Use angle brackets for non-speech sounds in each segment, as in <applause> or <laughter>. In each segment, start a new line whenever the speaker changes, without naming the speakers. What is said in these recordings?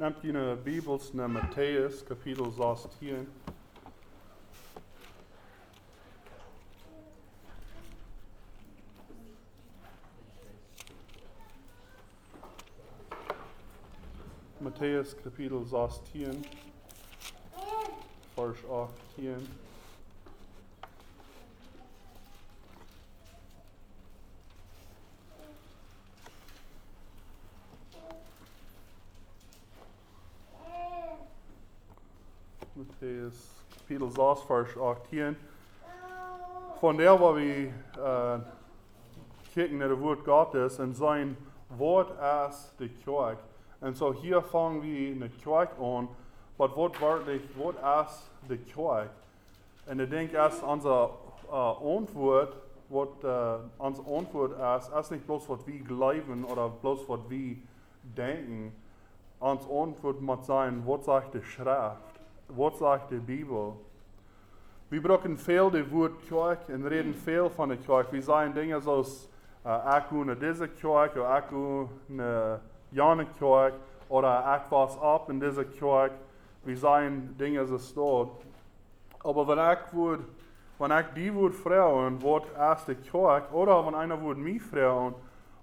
Nehmt jullie Bibels naar Matthäus, kapitel 16. Matthäus, kapitel 16, vers 18. Matthäus kapitel 6, vers 18. Van der waar we uh, kijken naar het woord Gottes en zijn woord als de kerk. En zo hier we de kerk aan, wat wordt werkelijk, wat als de kerk. En ik denk als onze uh, antwoord, wat uh, ons antwoord is, is niet bloos wat we geloven of bloos wat we denken. Ons antwoord moet zijn, wat zegt de schrift? Wat zegt de Bibel? We gebruiken veel de woord kerk en reden veel van de kerk. We zeggen dingen zoals, uh, ik wil naar deze kerk, of ik wil naar jene kerk, of ik was op in deze kerk. We zeggen dingen dat. Aber wenn ich würde, wenn ich die würde fragen, was ist die Kirche, oder wenn einer würde mich fragen,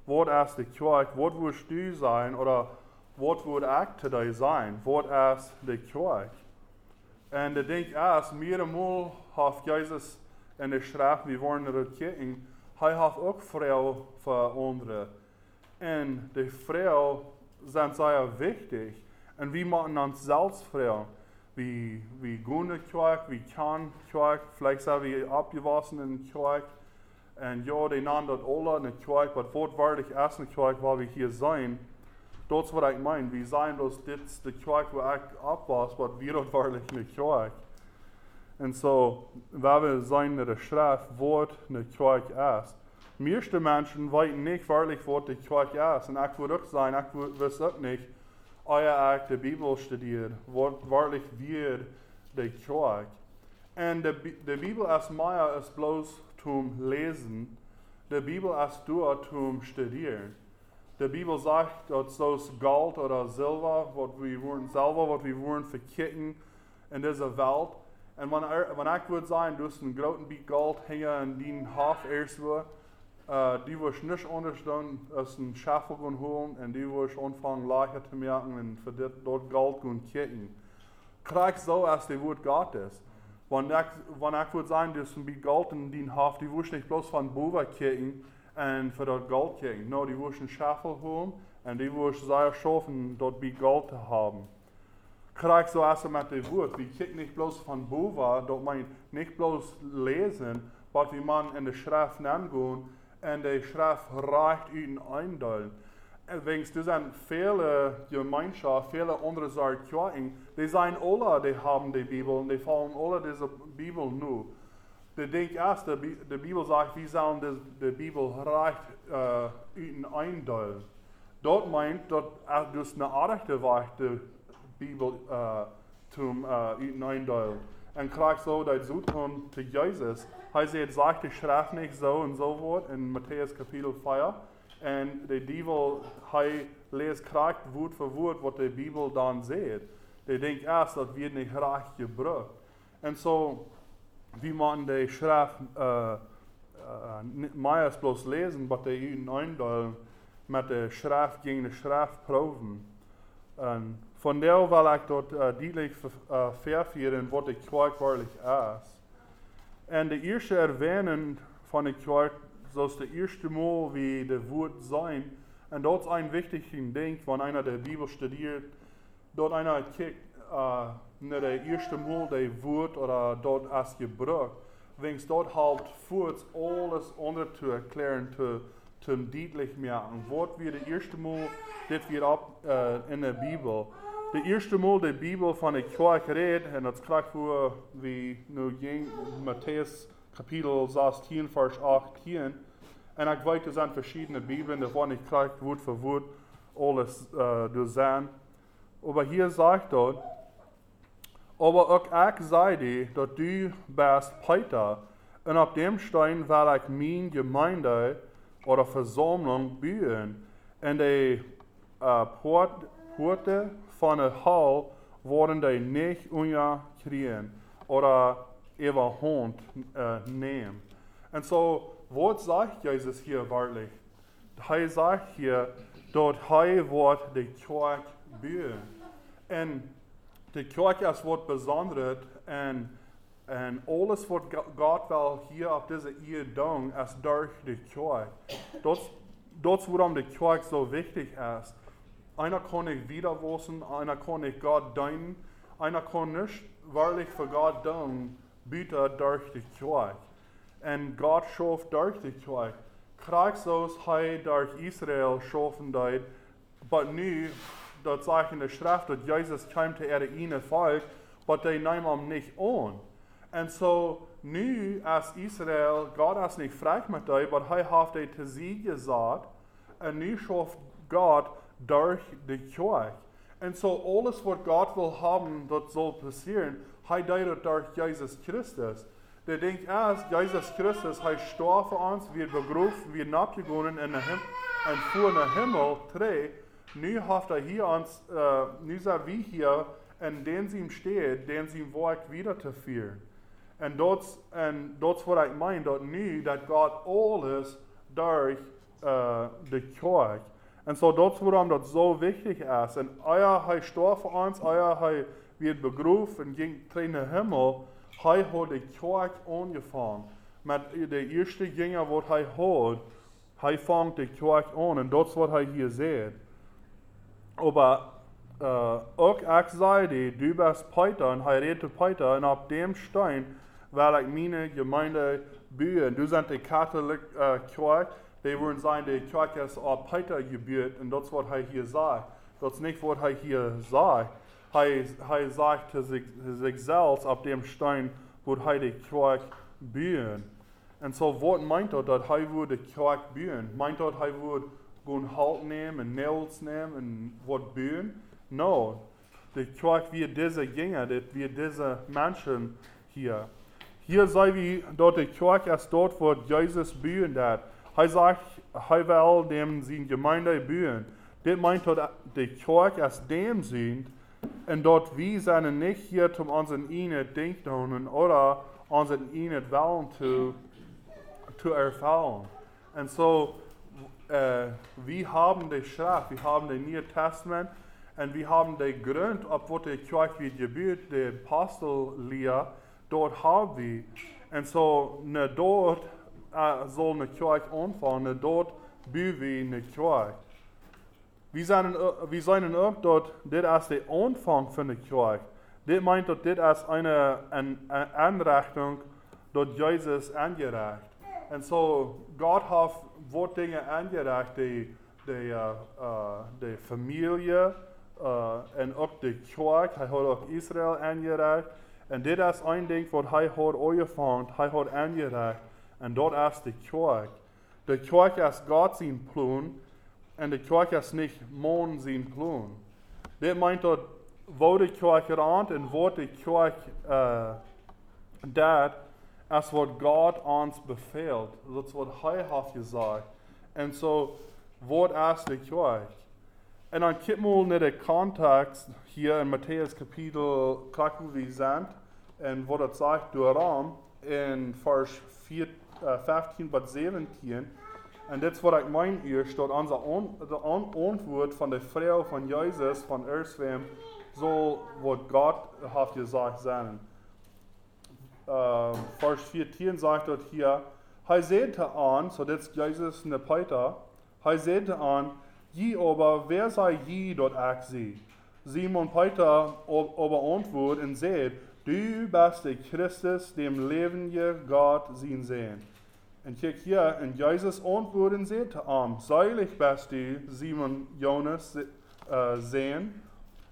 was ist die Kirche, was würdest du sein, oder was würde ich dir sein, was ist die Kirche? Und ich denke erst, mir einmal hat Jesus in der Schrift, wir wollen das kijken, er hat auch Frau für andere. Und die Frau sind sehr wichtig. Und wir machen uns selbst fragen, wie, wie gehen in Kirche, wie kann Kirche, vielleicht sind wir abgewaschen in Kirche. Und ja, die nennen das alle in der Kirche, aber wortwörtlich erst in der Kirche, weil wir hier sein. Das ist, was ich meine. Wir sein das, das ist die Kirche, wo ich abwas, aber wir dort wirklich in der Kirche. Und so, sein in der Schrift, was eine Kirche ist. Meeste Menschen wissen nicht wirklich, was die Kirche ist. Und ich würde auch sagen, ich wüsste auch nicht, euer ich die Bibel studiert, was wirklich wird die Kirche. Und die, die Bibel ist mehr als bloß zum Lesen. Die Bibel ist dort zum Studieren. Die Bibel sagt, dass das Gold oder Silber, was wir wollen selber, was wir wollen verkicken in dieser Welt. Und wenn, ich würde sagen, du hast einen großen Beat Gold hängen in den Hof erst wo, uh, die wirst nicht unterstehen, als ein gehen holen und die wirst anfangen, Leichen zu merken und für das, dort Gold gehen kicken. Krieg so, als die Wort Gottes. Wenn ich, wenn würde sagen, du hast ein Beat Gold in den Hof, die wirst nicht bloß von Boven kicken, en voor dat goud kijken. Nou, die woest een schaffel holen en die woest sehr schaffen, dort bij goud te hebben. Krijg zo als met de woord. We kijken niet bloos van boven, dat man niet bloos lezen, wat we man in de schrift gaan en de schrift reicht u een eindeel. En wens, er zijn vele gemeenschap, vele andere zaken, die zijn alle, die hebben de Bibel en die volgen alle deze Bibel nu. De denk eerst, de, de Bibel zegt, wie zullen de, de Bibel reicht uh, in eindeel. Dat meint dat er dus een aardige weg de Bibel uh, zum uh, in eindeel. En krijg zo dat zoeken te Jezus. Hij zegt, sagt de schrift niet zo en zo wordt in Matthäus kapitel 4. En de Bibel, hij leest krijgt woord voor woord wat de Bibel dan zegt. De denkt eerst dat wird niet recht gebruikt. En zo, wie man de schrift uh, uh, meist bloß lesen, wat de in eindeel met de schrift gegen de schrift proben. En von der wil ik dort uh, duidelijk uh, vervieren wat de kerk waarlijk is. En de eerste erwähnen van de kerk, zoals de eerste Mal wie de woord zijn. En dat is een wichtig ding, wanneer einer de Bibel studiert, dat einer kijkt, uh, naar de eerste Mal de woord oder dort als gebruikt. Wens dort halt voort alles onder te erklären, te, te duidelijk maken. Wat weer de eerste Mal, dit weer op uh, in de Bibel. De eerste Mal de Bibel van de kerk redt, en dat krijgt voor wie nu ging, Matthäus kapitel 16, vers 18. En ik weet, er zijn verschillende Bibeln, daarvan ik krijg woord voor woord alles uh, door zijn. Maar hier zegt dat, aber ook ik zeide dat du bist Peter, en op dem Stein wil ik mijn gemeinde oder Versammlung bauen. En de uh, poort, Porte von der Hall worden die nicht kriegen oder überhand äh, nehmen. Und so, was sagt Jesus hier wörtlich? Er sagt hier, dort er wird die Kirche bauen. Und die Kirche ist was Besonderes und, alles, was Gott will hier auf dieser Erde tun, ist durch die Kirche. Das, warum die Kirche so wichtig ist. Einer kann nicht widerwussen, einer kann nicht Gott dienen, einer kann nicht wirklich für Gott dienen, bitte durch die Kirche. Und Gott schuf durch die Kirche. Kriegslos hij durch Israel schaffen aber nu, dat sagt in der Schrift, dass Jesus kam zu ihre ihnen Volk, aber die nehmen ihm nicht an. Und so, nu, als Israel, Gott ist nicht frei mit dir, aber er hat die zu sie gesagt, und nu schafft Gott durch die Kirche. Und so, alles, was Gott will haben, das soll passieren, er deut durch Jesus Christus. Der denkt erst, Jesus Christus, er starb für uns, wir begraben, wir nachgegangen in Himmel, und fuhr in den Himmel, drei, nu hat er hier uns, äh, nu sind wir hier, und den sie ihm steht, den sie ihm Werk weiterzuführen. Und das, und das, was ich meine, dass nu, dass Gott alles durch äh, die Kirche. Und so, das, warum das so wichtig ist. Und euer, er starb für uns, euer, er wird begraben und ging in den Himmel, hij had de kerk angefangen. Met de eerste dingen wat hij had, hij vangt de kerk aan. En dat is wat hij hier zegt. Aber uh, ook ik zei, du bist Peter, hij redt Peter, en op dem Stein wil ik mijn gemeinde bouwen. Du bent de katholiek uh, kerk, die worden zijn, de kerk is op Peter en dat is wat hij hier zegt. Dat is niet wat hij hier. Hij, hij sagt zich, zichzelf op dem Stein, wordt hij de kerk bouwen. En zo wat meint dat hij wil de kerk bouwen? Meint dat hij wil gewoon halt nemen en nails nemen en wat bouwen? No, de kerk wie deze gingen, dat wie deze mensen hier. Hier zei we dat de kerk is dort, wo Jesus bouwen dat. Hij zegt, hij wil dem zijn gemeinde bouwen. Dit meint dat de kerk is dem zijn, und dort wir sind nicht hier, um unseren Ihnen denken oder unseren Ihnen Willen zu, zu erfüllen. Und so, äh, wir haben die Schrift, wir haben das Neue Testament und wir haben den Grund, ob wo die Kirche wird gebaut, die Apostellehre, dort haben wir. Und so, ne, dort äh, soll eine Kirche anfangen, ne, dort bauen wir eine Kirche. Vi zijn, vi zijn ook dat dit als de aanvang van de kerk. Dit meint dat dit als eine, een, een aanrechting dat Jezus aangereicht. En zo, so, God heeft wat dingen aangereicht, de, de, uh, uh, de familie uh, en ook de kerk. Hij heeft ook Israël aangereicht. En dit is een ding wat hij heeft aangevangen, hij heeft aangereicht. En dat is de kerk. De kerk is God zijn plan en de kerk is niet mon zijn plan. Dit meint dat wo de kerk rand en wat de kerk uh, is wat God ons beveelt. Dat is wat hij heeft gezegd. En zo, wat is de kerk? En dan kijk mal naar de context hier in Matthäus kapitel, kijk hoe we zijn. En wat het zegt door in vers 4, uh, 15 tot 17. En dit is wat ik mijn eerst, dat onze on, de antwoord van de vrouw van Jezus van Erswem zal wat God heeft gezegd zijn. Uh, vers 14 zegt dat hier, hij zei aan, so dit is Jezus en de Peter, hij zei aan, je aber, wer sei je dat ik zie? Simon Peter aber antwoord en zei, du bist de Christus, dem levende God zien zijn. Und kijk hier, en Jezus antwoorden zegt um, Seilig bist du, Simon Jonas, uh, sehen,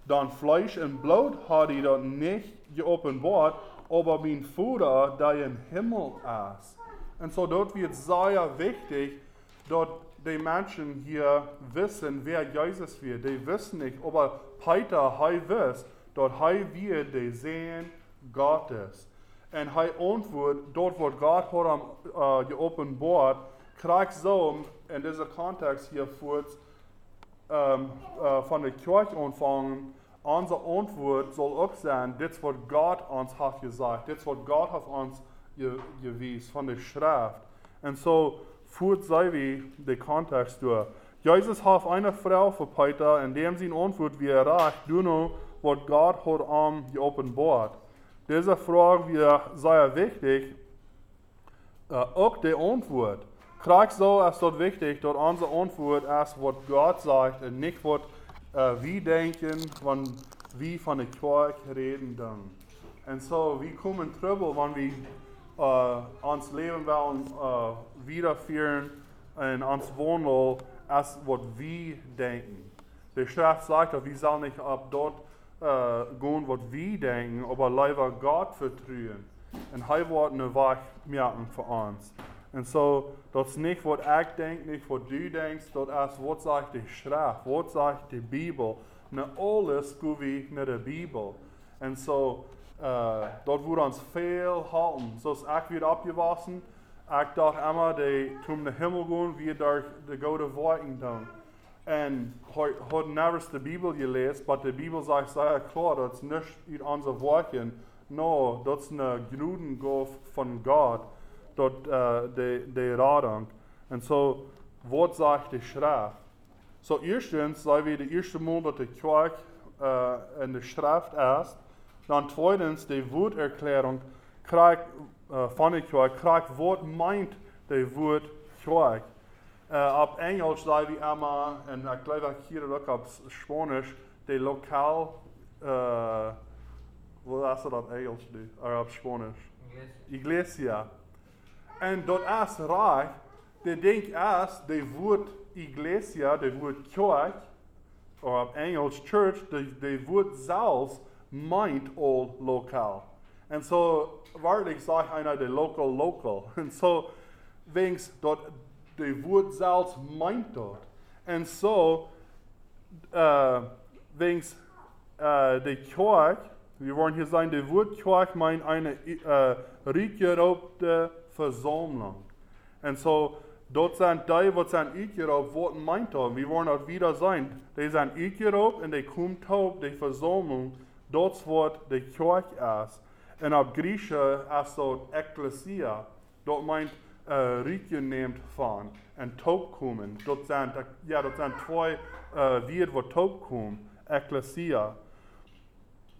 dan Fleisch und Blut hat die dat nicht geopenbart, aber mein Vater, der im Himmel ist. Und so dort wird sehr wichtig, dass die Menschen hier wissen, wer Jesus wird. Die wissen nicht, aber Peter, er weiß, dass er wird die Sehen Gottes. En hij antwoordt, dort wordt God voor hem uh, geopenbaard, krijgt zo in deze context hier voort um, uh, van de kerk ontvangen onze antwoord zal ook zijn, dit is wat God ons heeft gezegd, dit is wat God heeft ons ge- gewies van de schrift. En zo voert zij wie de context door. Jezus heeft een vrouw voor Peter en dem zijn antwoord wie recht doen wat God hat am geopenbaard. Deze vraag weer zeer wichtig, uh, ook de antwoord. Krijg zo is dat wichtig dat onze antwoord is wat God zegt en niet wat uh, wie denken van wie van de kerk reden dan. En zo, wie komen trouble wanneer we uh, ons leven willen uh, wiederführen en ons wandel als wat wie denken. De schrift sagt dat we zullen niet op dat uh, gaan wat denken, aber lieber Gott vertrauen. En hij wordt een weg merken voor ons. En zo, dat is niet wat ik denk, niet wat du denkst, dat is wat zegt de schrift, wat zegt de Bijbel. Na alles kunnen we naar de Bijbel. En zo, uh, dat wordt ons veel houden. Zoals ik weer opgewassen, ik dacht immer, de, toen de hemel gaan, weer daar de gouden wolken doen. En had nergens de Bijbel gelezen, maar de Bijbel zegt zeer klaar, dat is niet uit onze wolken. No, dat is een Gnudengolf van God, dat uh, de, de radung. En zo, wat zegt de schrift? Zo, eerstens zijn we de eerste maal dat de kerk uh, in de schrift is. Dan tweitens, de woorderklärung krijgt uh, van de kerk, krijgt wat meint de woord kerk. Uh, op Engels zijn we immer, ik geloof ook hier ook op Spanisch, de lokaal, uh, wat is dat op Engels nu, of op Spanisch? Iglesia. En dat is raar, de denk is, de woord iglesia, de woord kerk, of op Engels church, de, de woord zelfs meint al lokaal. En zo, waarlijk zeg einer de local local. <laughs> En zo, wings dat de woord zelfs meint dat. En zo, uh, wings uh, de kerk, wollen hier sein, der Wort Kirche meint eine äh, rückgeraubte Versammlung. Und so, dort sind die, was sind eingeraubt, was meint er? Wir wollen auch wieder sein. Die sind eingeraubt und die kommt auf die Versammlung, dort wird die Kirche ist. Und auf Griechisch ist so Ekklesia. Dort meint äh, rückgenehmt von und taub kommen. Dort sind, ja, dort sind zwei äh, Wörter, wo taub kommen. Ekklesia.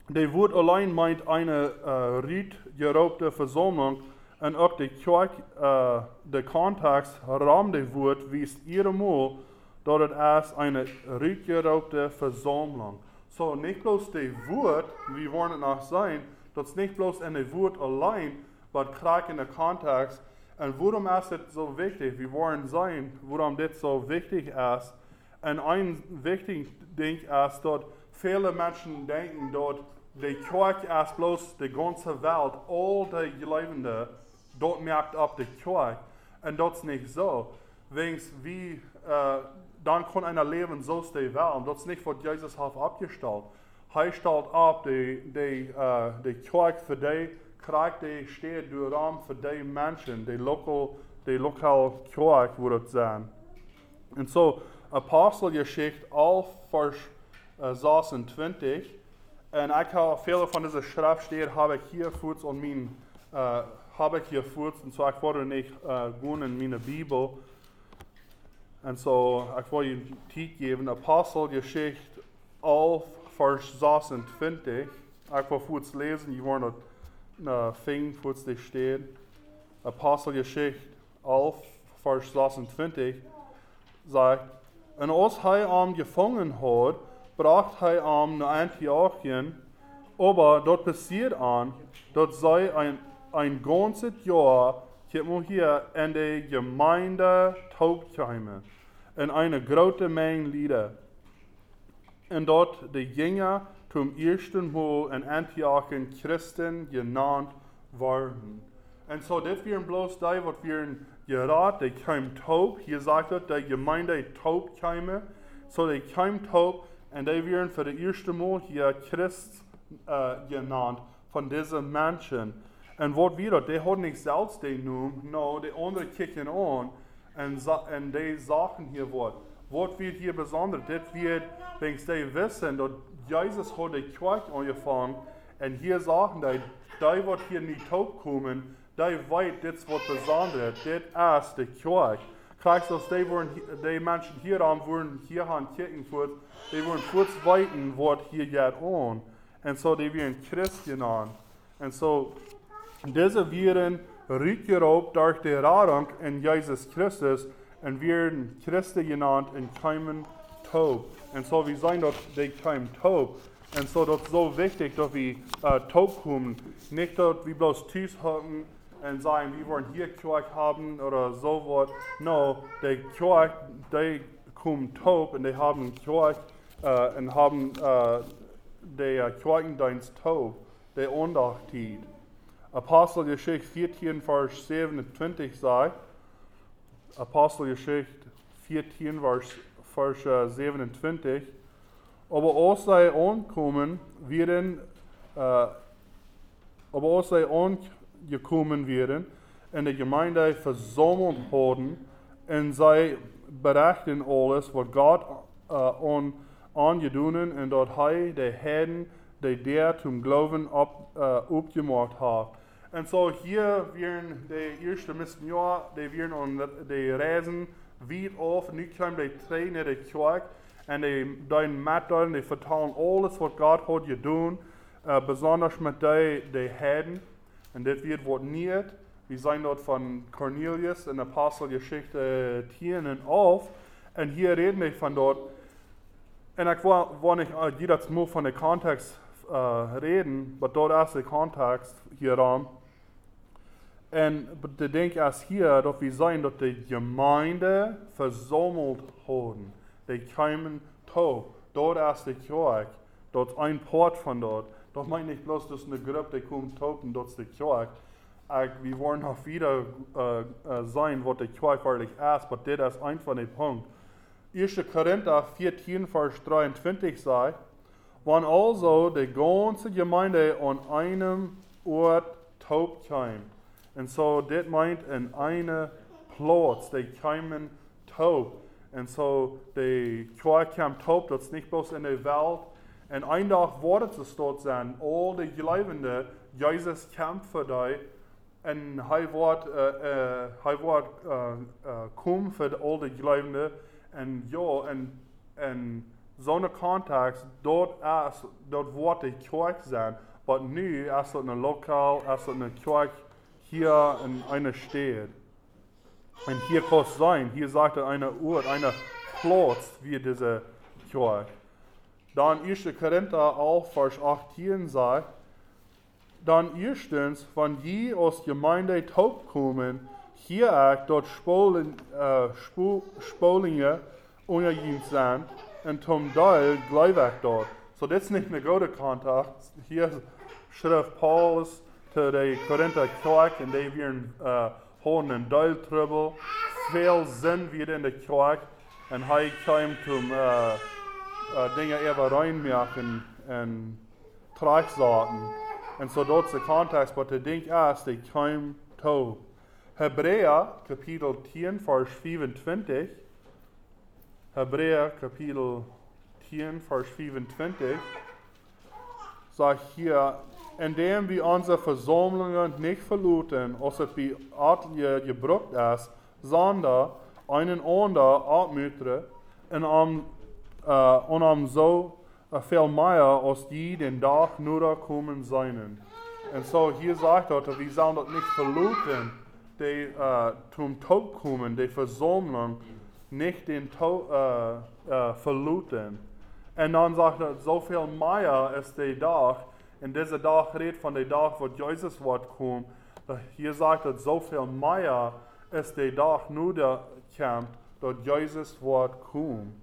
De woord alleen meint eine uh, riet geraubte Versammlung en ook de kerk, uh, de context ram de woord wies eenmaal dat het is eine riet geraubte Versammlung. So nicht bloß de woord, wie wollen het nog zijn, dat is niet bloß in de woord alleen, maar in de context. En waarom is het zo wichtig? We wollen zijn, waarom dit zo wichtig is. En een wichtig ding is dat viele Menschen denken, dat de kerk is bloß de ganze Welt, al de Geloofden, dat merkt de kerk. En dat is niet zo. Wings wie, uh, dan kan einer leven zoals de Welt. Dat is niet wat Jezus heeft opgesteld. Hij stelt op de, de, uh, de kerk voor de krijgt de steed door raam voor de mensen, de local, de lokaal kerk wordt het zijn. En zo, Apostelgeschichte 11 vers uh, 26. En ik heb veel van deze schrift steht, heb ik hier voets op mijn, uh, heb ik hier voets. En zo, ik word niet uh, gaan in mijn Bibel. En zo, ik wil je een tijd geven. Apostelgeschichte 11 vers 26. Ik wil voets lezen, je wordt het uh, ving voets die steht. Apostelgeschichte 11 vers 26 sagt, en als hij hem gevangen had, bracht hij hem naar Antiochien, aber dort passiert an, dat zij ein, ein ganzes Jahr, kijk maar hier, in de Gemeinde taubkeimen, en eine grote Menge Lieder. En dort de Jünger zum ersten Mal in Antiochien Christen genannt worden. En zo, dit weer bloos die wat weer geraad, die kwam taub. Hier sagt het, de Gemeinde taub kwam. So, die kwam taub. En die werden voor de eerste Mal hier Christ uh, genannt von diesen Menschen. En wat weer dat, die hadden niet zelfs die noem, no, die anderen kijken aan en, en die zagen hier wat. Wat wird hier besonders? Dit wird, wenn sie wissen, dass Jesus hat die Kirche angefangen und hier sagen die, die wird hier nicht taub kommen, die weiß, das wird besonders, das ist die Kirche. Krijgt als die, worden, die Menschen hier aan worden hier aan kijken voor, die worden kurz weten wat hier gaat on. En zo die werden Christen aan. En zo, deze werden rijk geroopt door de radung in Jezus Christus en werden Christen genannt en keimen taub. En zo, we zijn dat die keim taub. En zo, dat is zo wichtig dat we uh, taub komen. Niet dat we bloos thuis hocken und sagen, wir wollen hier Kirche haben oder so was. No, die Kirche, die kommen taub und die haben Kirche äh, und haben äh, der Kirchendienst taub, der Andachtit. Apostelgeschichte 14, Vers 27 sagt, Apostelgeschichte 14, Vers, Vers 27, aber auch sei ankommen, werden, äh, aber auch sei angekommen werden, in der Gemeinde versammelt haben, und sie berichten alles, was Gott äh, an, angedoen und dort hij de Herden, die der zum Glauben ab, äh, aufgemacht hat. Und so hier werden die ersten Missionare, die werden an die Reisen weit auf, nu kommen die drei naar de kerk en die doen met die vertellen alles wat Gott hat gedaan, äh, besonders mit die, die Herden. Und das wird wat niet. Wir zijn dort von Cornelius in Apostelgeschichte 10 und auf. Und hier reden wir von dort. Und ich will nicht uh, jedes Mal von dem Kontext uh, reden, aber dort ist der Kontext hier an. Ich denke erst hier, dass wir sein, dass die Gemeinde versammelt haben. Die kamen taub. Dort ist die Kirche. Dort ist ein Port von dort. Doch meine ich bloß, dass eine Gruppe, die taub und dort ist die Kirche. Ich, wir wollen noch wieder uh, uh, sein, was die Kirche wirklich ist, aber das ist einfach der Punkt. 1. Korinther 14, Vers 23 sagt, wann also die ganze Gemeinde an einem Ort taub kam. Und so, das meint in einem Platz, die kamen taub. Und so, die Kirche kam taub, das ist nicht bloß in der Welt. Und ein Tag wurde es dort sein, all die Glaubenden, Jesus kämpft für die. Und er wird, äh, äh, er wird äh, äh, kommen für all die Glaubenden. Und ja, und, und so eine Kontext, dort, ist, dort wird die Kirche sein. Aber nu ist es ein Lokal, ist es eine Kirche hier in einer Stadt. Und hier kann sein, hier sagt er eine Ort, eine Platz wie diese Kirche. Dann 1. Korinther auch, Vers 18 sagt, dann erstens, wenn je aus Gemeinde taub kommen, hier auch dort äh, Spolinge unter sind, und zum Teil gleich dort. So, das ist nicht ein guter Kontakt. Hier schreibt Paulus zu der Korinther Kirche, und die werden äh, haben einen Teiltrübbel, viel Sinn wieder in der Kirche, und er kam zum äh, äh, Dinge über reinmachen und Tragsaten. Und so dort ist der Kontext, aber der Ding ist, die kam taub. Hebräer, Kapitel 10, Vers 25. Hebräer, Kapitel 10, Vers 25. Sagt hier, indem wir unsere Versammlungen nicht verluten, als es wie Adlige gebrucht ist, sondern einen anderen abmütern und um, äh, und um so viel mehr als die den Tag nur kommen seien. Und so hier sagt er, wir sollen das nicht verluten, die uh, zum Tod kommen, die Versammlung, nicht den Tod uh, uh, verluten. Und dann sagt er, so viel mehr ist der Tag, und dieser Tag redet von dem Tag, wo Jesus Wort kommt. Hier sagt er, so viel mehr ist der Tag nur der kommt, dort Jesus Wort kommt.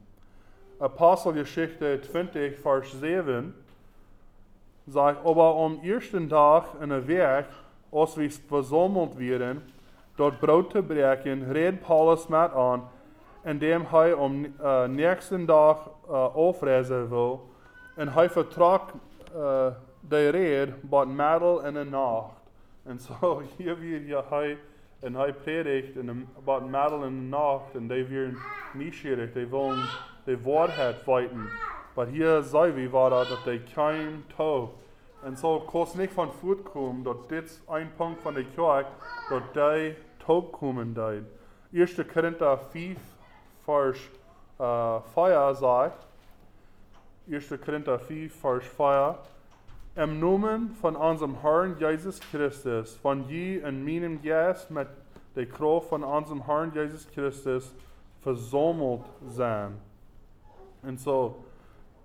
Apostelgeschichte 20, Vers 7 sagt, aber am ersten Tag in der Werk, als wir versammelt werden, dort Brot zu brechen, redet Paulus mit an, indem er am äh, nächsten Tag äh, aufreisen will. Und er vertragt äh, die Rede bei Mädel in der Nacht. Und so <laughs> hier wird ja er, und er predigt in bei Mädel in der Nacht, und die werden nicht schwierig, die wollen die Wahrheit weiten. Maar hier zei we war dat, dat de kein Tau. En zo kost niet van voet komen, dat dit een punt van de kerk, dat die Tau komen deed. 1. Korinther 5, vers uh, 4 sagt, 1. Korinther 5, vers 4, Im Namen von unserem Herrn Jesus Christus, von je in meinem Geist mit der Kraft von unserem Herrn Jesus Christus versammelt sein. Und so,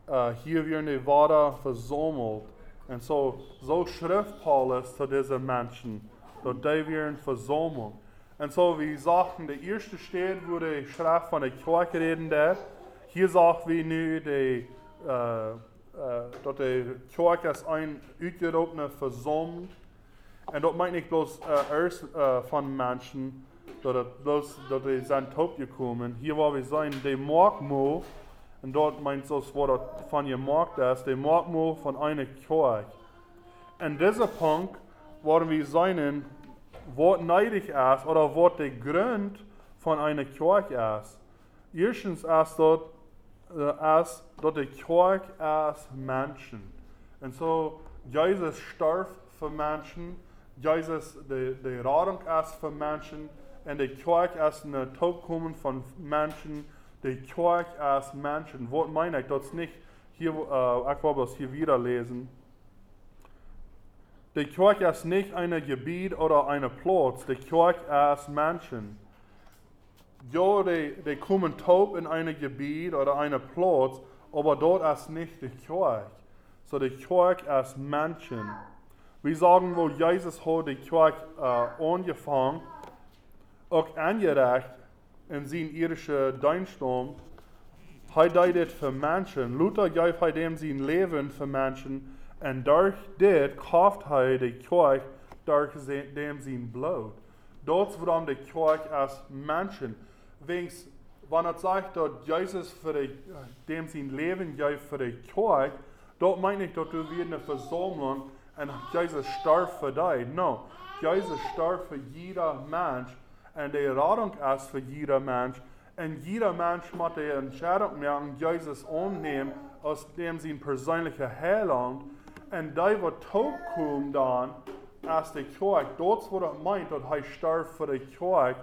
uh, hier werden die Worte versammelt. Und so, so schrift Paulus zu diesen Menschen, dass die werden versammelt. Und so, wie sagten, der erste steht, wo die Schrift von der Kirche reden wird. Hier sagt wir nu, die, uh, uh, dat de kerk als een uitgeroepene versammelt. En dat meint niet bloß uh, eerst uh, van mensen, dat het bloß dat die zijn topgekomen. Hier waar we zijn, de markmo, en dort meint zoals wat dat van je markt is, de markmo van een kerk. En deze punt, waar we zijn, wat neidig is, oder wat de grond van een kerk is. Eerstens is dat as dat de kerk as Menschen. En so, Jesus starf für Menschen, Jesus de, de Radung as für Menschen, en de kerk as een toekomst van Menschen, de kerk as Menschen. Wat meine ich? Das nicht hier, uh, ich will das hier wieder lesen. Die Kirche ist nicht ein Gebiet oder ein Platz, die Kirche ist Menschen. Ja, die, die kommen taub in ein Gebiet oder einen Platz, aber dort ist nicht die Kirche. So die Kirche ist Menschen. Wir sagen, wo Jesus hat die Kirche äh, angefangen, auch angerecht in seinen irdischen Dienstag, hij deed dit voor mensen. Luther gaf hij dem zijn leven voor mensen. En durch dit kauft hij de kerk durch dem bloed. Dat is waarom de kerk als mensen. Wings, wanneer het zegt dat Jezus voor de, dem zijn leven gaf voor de kerk, dat meint niet dat we weer een verzameling en Jezus starf voor die. No, Jezus starf voor jeder mens. En de radung is voor jeder mens. En jeder mens moet de Entscheidung machen, Jesus annehmen, als dem zijn persoonlijke heiland. En die wat toekomt dan, als de kerk, dat is het meint, dat hij starf voor de kerk.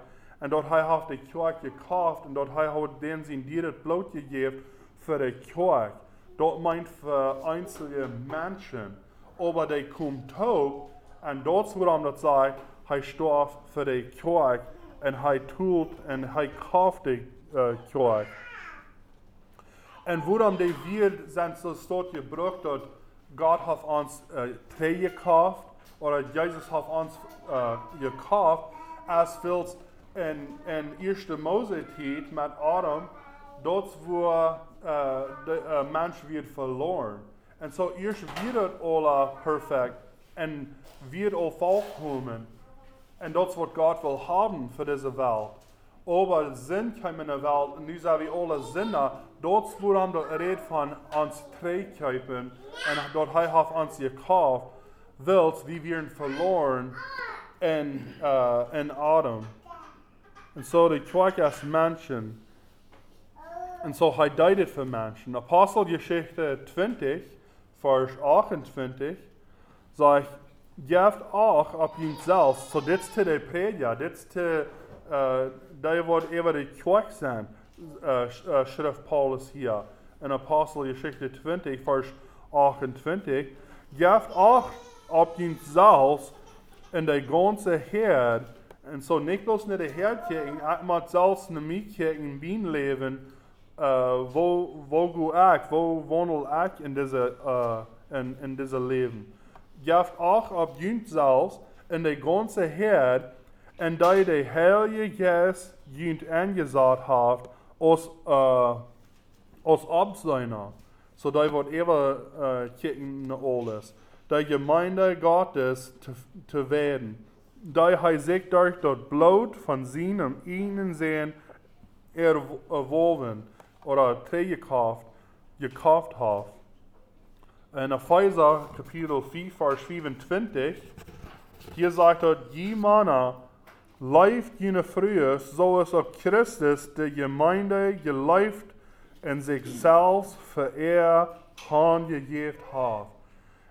En dat hij heeft de kerk gekauft. En dat hij heeft dem zijn dier het bloot gegeven voor de kerk. Dat meint voor einzelne mensen. Aber die komt toe. En dat is waarom dat zegt, hij starf voor de kerk. En hij tut en hij kauft de uh, kerk. En waarom die wir zijn zo stot gebracht dat God heeft ons uh, tree gekauft, oder Jesus heeft ons uh, gekauft, als vils in, in eerste Mose tijd met Adam, dat wo uh, de uh, mens wird verloren. En zo eerst wird het alle perfect en wird al volkomen. En dat is wat God wil hebben voor deze wereld. Aber Sinn kam in der Welt, und nu zijn we alle zinnen, dat is waarom de red van ons treekuipen, en dat hij heeft ons gekauft, wilt wie werden verloren in, uh, in Adam. En zo de kerk als Menschen. En zo hij deed het voor. Apostelgeschichte 20, vers 28, zegt, geeft ook op jezelf, zo dit is te de prediger, dit is te, uh, die wordt even de uh, sch- uh, schrift Paulus hier. In Apostelgeschichte 20, vers 28, geeft ook op jezelf in de ganze herd, en zo niet bloß naar de herd kijken, maar zelfs naar mij kijken in mijn leven, uh, wo, wo ga ik, wo wandel ik in deze, uh, in, in deze leven. Geeft ook op jezelf in de ganze herd, en die de Heilige Geist jent aangezet heeft als, uh, als Absender. So die wordt even uh, kijken naar alles. Die Gemeinde Gottes te, te werden. Die hij zich durch dat bloed van zijn ihnen zijn erworven oder tegengekocht, gekauft heeft. In Epheser Kapitel 4, Vers 25, hier sagt er, je Männer, leeft jene früher, so es auch Christus der Gemeinde geleift en zichzelf vereer handgegeven heeft.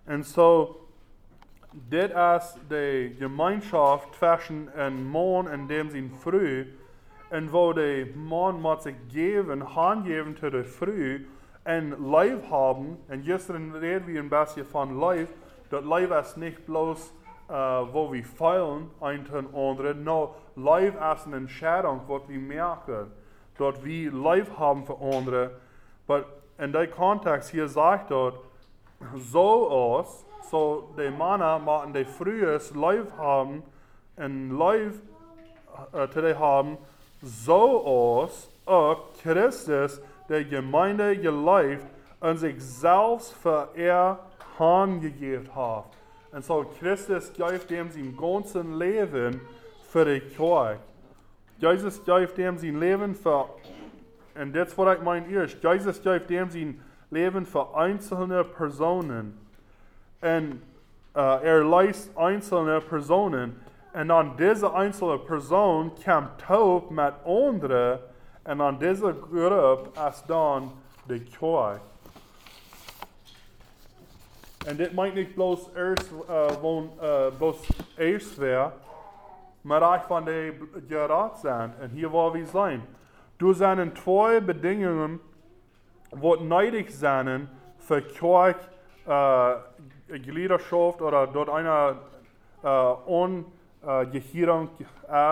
En zo, is de gemeenschap tussen een man en dem zijn vrouw, en wo de man moet zich geven, handgeven tot de vrouw, en lijf hebben, en gisteren reden we een beetje van lijf, dat lijf is niet bloos uh, wo we feilen een ten andere, nou, lijf is een entscheidung, wat we merken, dat we lijf hebben voor anderen, maar in die context hier zegt dat, zoals, so de mannen moeten de vrouwen lijf hebben, en lijf uh, te hebben, zoals ook Christus de gemeinde geleefd en zichzelf voor er handgegeven heeft. En zo Christus geeft hem zijn ganzen leven voor de kerk. Jezus geeft hem zijn leven voor, en dit is wat ik mijn eerst, Jezus geeft hem zijn leven voor einzelne personen. En uh, er leist einzelne personen. En dan deze einzelne persoon komt taub met andere. En dan deze groep is dan de kerk. En dit meint niet bloos eerst, uh, woon, uh, bloos eerst weer, maar ook van de geraad zijn. En hier waar we zijn. Du zijn twee bedingungen, wat nodig zijn für kerk uh, Gliederschaft oder dort eine uh, Ungehirung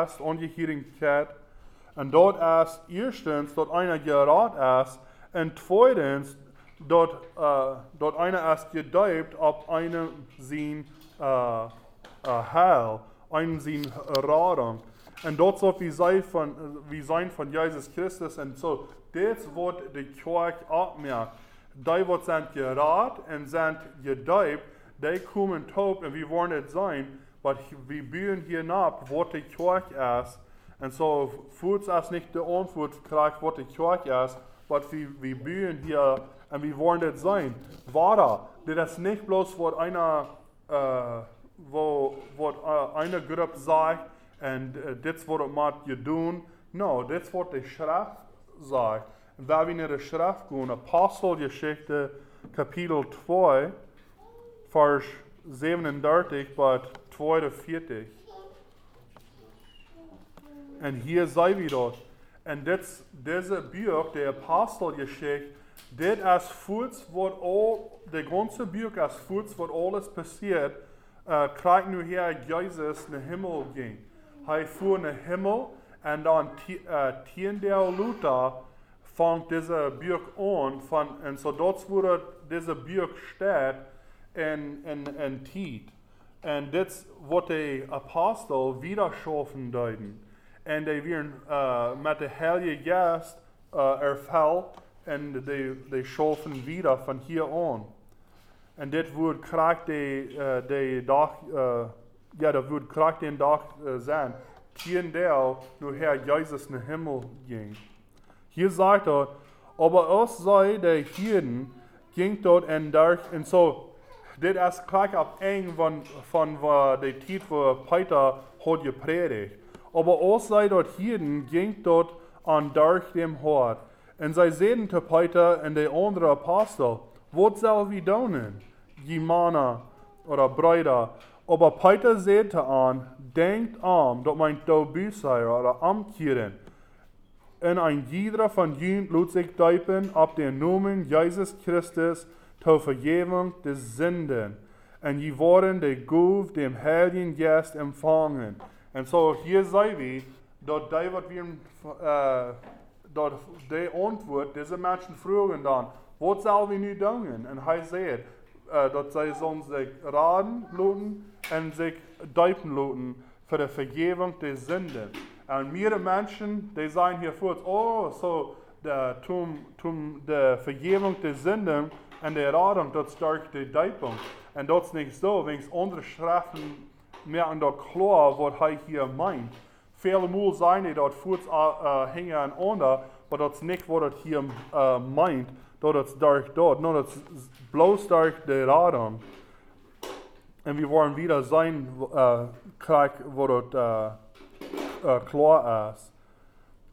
ist, Ungehirigkeit. Und dort ist erstens, dort einer Gerät ist, und zweitens, dort, uh, dort einer ist gedeibt auf einen sein uh, uh, Heil, einen sein Radung. Und dort soll wie sein von, wie sein von Jesus Christus. Und so, das wird die Kirche abmerkt. Die wird sind gerat und sind gedeibt, die kommen taub und wir wollen es sein, bühen hier nach, was die Kirche ist. Und so, fühlt es nicht die Antwort, was die Kirche ist, aber wir, wir bühen hier und wir wollen es sein. Wara, das ist nicht bloß, was einer, äh, wo, was äh, eine Gruppe sagt, und äh, das wird man tun. No, das wird die Schrift sagt. Und wenn wir in die Schrift gehen, Apostelgeschichte, Kapitel 2, Vers 37 bis 42. Und hier sei wir dort. Und diese Buch, der Apostelgeschichte, das ist kurz, was all, der ganze Buch ist kurz, was alles passiert, äh, kriegt nur hier in den Himmel. Er fuhr in den Himmel und dann äh, tien der Luther fängt diese Buch an, von, und so dort wurde diese Buch steht in, in, in Tiet. Und das wird die Apostel wieder schaffen deuten. Und die werden äh, mit der Heilige Geist äh, erfüllt und die, die schaffen wieder von hier an. Und das wird kriegt die, äh, die Dach, äh, ja, das wird kriegt den Dach äh, sein. Tien der, nur Herr Jesus in den Himmel ging. Hier sagt er, aber es sei der Hirten, ging dort und durch, und so, das ist gleich ab eng von, von der Zeit, wo Peter hat gepredigt. Aber es sei dort Hirten, ging dort an durch dem Hort. Und sie sehen zu Peter und der andere Apostel, was soll wir? Die Männer oder Brüder. Aber Peter sagte an, denkt an, dass mein Dobüseier oder Amkehren en ein jeder von ihnen lud sich deupen auf den Namen Jesus Christus zur Vergebung des Sünden. Und sie wurden der Guf dem Heiligen Geist empfangen. Und so hier sei wir, dort die, wir, äh, dort die Antwort, diese Menschen fragen dann, was sollen wir nun tun? Und er sagt, äh, dort sie sollen sich raten lassen und sich deupen lassen für die Vergebung der Sünden. Und mehrere Menschen, die sagen hier vor, oh, so, der, zum, zum der Vergebung der Sünden und der Radung, das stark die Deipung. Und das ist nicht so, wenn es andere Schriften an der klar, was er hier meint. Viele Mal sagen die dort kurz äh, hängen aneinander, aber das ist nicht, was er hier äh, meint, das ist stark dort, nur das ist bloß stark die Radung. Und wir wollen wieder sein, äh, wo das, äh, uh, klar ist.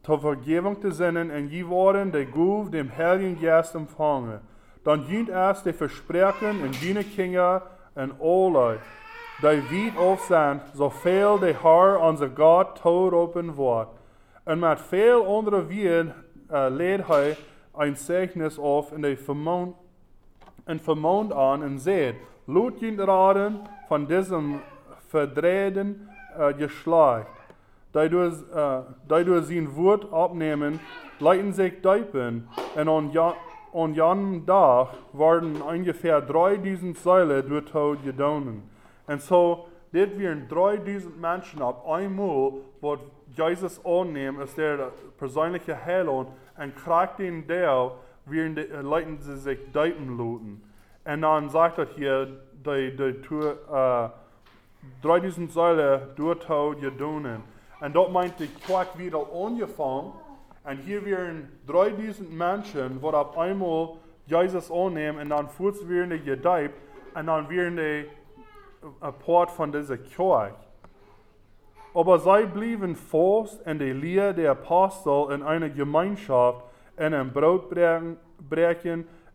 zur Vergebung der Sünden und je worden der Guf dem Heiligen Geist empfangen. Dann dient erst die Versprechen in deine Kinder und alle, die weit auf sind, so viel der Herr unser Gott tot open wird. Und mit viel andere Wien äh, lädt er ein Zeichnis auf in der Vermont, und vermont an und sagt, Lut raden von diesem verdrehten äh, Geschlecht, die du, äh, die du sein Wort abnehmen, leiten sich Deipen, und an, an jenem Tag werden ungefähr 3000 Seile durch Tod gedonnen. Und so, dit wären 3000 Menschen ab einmal, wo Jesus annehmen, ist der persönliche Heilung, und kriegt den Teil, während die, leiten sie sich Deipen looten. Und dann sagt er hier, die, die, die uh, 3000 Säule durch Tod gedonnen. Und dort meint die Quack wieder angefangen. Und hier wären 3000 Menschen, die auf einmal Jesus annehmen und dann kurz werden die gedeiht und dann werden die ein Part von dieser Kirche. Aber sie blieben fast in der Lehre der Apostel in einer Gemeinschaft, in einem Brotbrechen,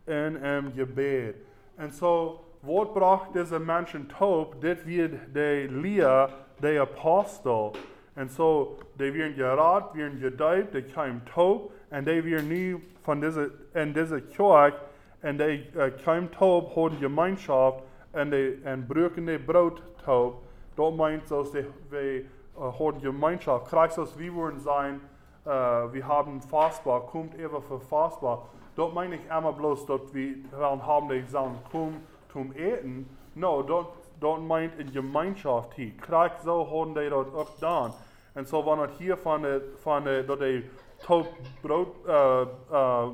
in einem Gebet. Und so, was braucht diese Menschen taub? Das wird die Lehre der Apostel. Und so, die werden gerat, werden gedeiht, die kommen taub, und die werden nie von dieser, in dieser Kirche, und die uh, kommen taub, haben Gemeinschaft, und die und brücken die Brot taub. Das meint, dass die, wir uh, haben Gemeinschaft. Christus, wir wollen sein, uh, wir haben Fassbar, kommt immer für Fassbar. Das meine ich immer bloß, dass wir dann haben die sagen, komm zum Eten. No, das, das meint in Gemeinschaft hier. Krieg so haben die das auch dann. Und so, wenn das hier von der, von der, dass die Taub Brot äh, äh,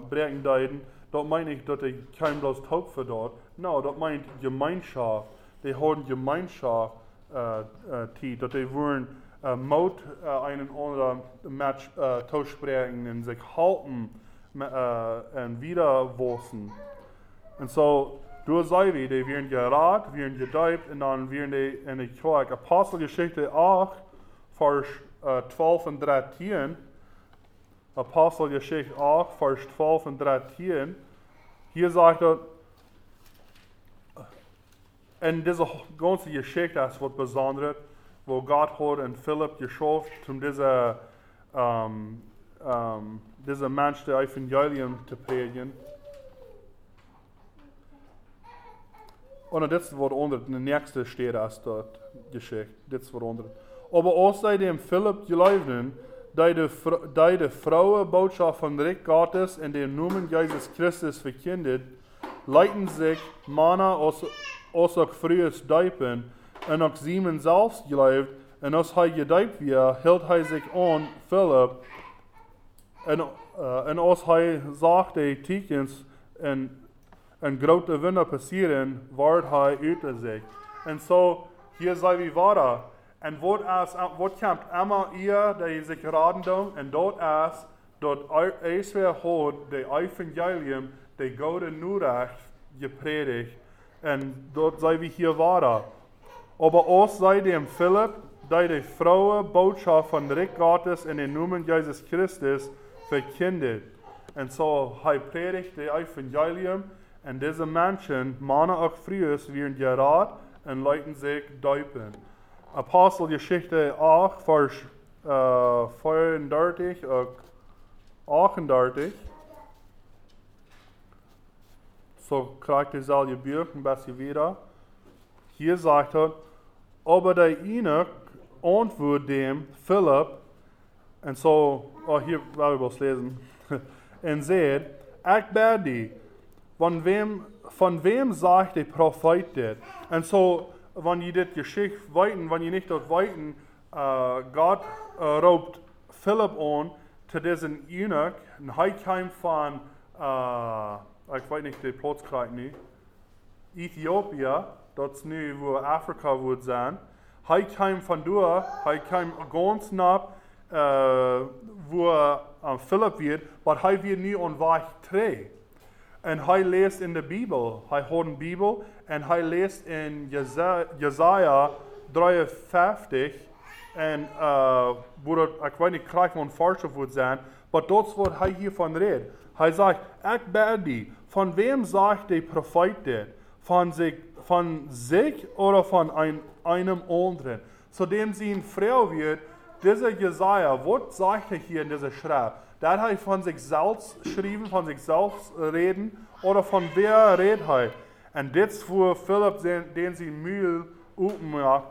bringen deuten, das meine ich, dass die kein bloß Taub für dort. No, das meint Gemeinschaft. Die haben Gemeinschaft äh, äh, dass die wollen äh, Mut äh, einen anderen Match äh, sprechen und sich halten äh, und wieder wachsen. Und so, durch sei wie, die werden gerat, werden gedeibt und dann werden die in die Kirche. Apostelgeschichte 8, Vers äh, 12 und 13. Apostelgeschichte 8, Vers 12 und 13. Hier sagt er, in dieser ganzen Geschichte ist was Besonderes, wo Gott hat in Philipp geschafft, um diese ähm, ähm, dieser Mensch der Evangelium zu predigen. Und das wird unter, der nächste steht als dort geschickt. Das wird unter. Aber außerdem Philipp geloofden, die die, die Frauen Botschaft von Recht Gottes in den Namen Jesus Christus verkündet, leiten sich Männer aus, aus auch frühes Deipen, und auch Simon selbst geleibt, und als er gedeipt wird, hielt er sich an Philipp, en, uh, en als hij zag de tekens en, en grote winden passeren, werd hij uit zich. En zo, hier zijn we waren. En wat, als, wat komt immer ihr, die zich raden doen, en dat is dat is weer hoort de evangelium, de goede Nurrecht gepredigt. En dat zijn we hier waren. Aber als sei dem Philipp, die die Frauen Botschaft von Rick Gottes in den Namen Jesus Christus verkündet. Und so, hij predigt de Evangelium und diese Menschen, Männer auch früher, werden gerat und leiten sich deupen. Apostelgeschichte 8, Vers äh, 34 und 38. So kriegt selbe Buch ein bisschen wieder. Hier sagt er, aber der Enoch antwortet dem Philipp, und so oh, hier wou ik wel lezen. en zei, ik ben die. Van wem, van wem sagt der Prophet dit? En so, wenn je dit geschicht weten, wenn je nicht dort weten, uh, Gott uh, roept Philip aan zu diesem Eunuch, und hij kwam van, uh, ik weet niet de plaats krijg nu, Ethiopië, dat is nu wo Afrika. Hij kwam van door, hij kwam ganz nach uh, wo uh, Philip wird, aber hij wird nu on weg 3. En hij leest in de Bijbel. Hij hoort een Bijbel en hij leest in Jesaja 53 En uh, dat, ik weet niet krijg van falsche woord zijn, maar dat is wat hij hiervan redt. Hij zegt, ik ben wem zegt de profeet dit? Van zich, van zich oder van ein, einem anderen? Zudem sie een vrouw wird, dieser Jesaja, wat sagt er hier in dieser Schrift? Dat hij van zichzelf geschrieben, van zichzelf reden, oder von wer redet hij? En dit is voor Philip, den, sie Mühl opmacht,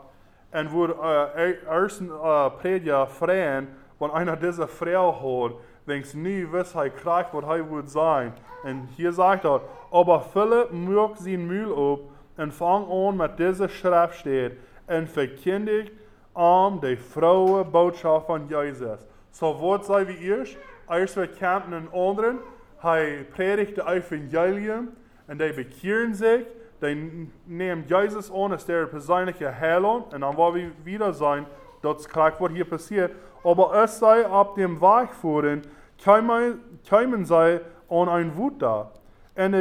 en wo uh, ersten uh, prediger freien, wenn einer dieser Frau hat, wenns nie wiss hij krijgt wat hij moet zijn. En hier sagt er, aber Philip mögt sein Mühl op en fang an mit dieser Schrift steht en verkündigt am die frohe Botschaft von Jesus. So wat sei wie eerst? Eerst kämpfen einen anderen, hij predigt de Evangelium en die bekehren sich, die nehmen Jesus an als der persönliche Heiland und dann wollen wir wieder sein, das krijgt was hier passiert. Aber es sei ab dem Weg führen, kämen sie an ein Wut da. Und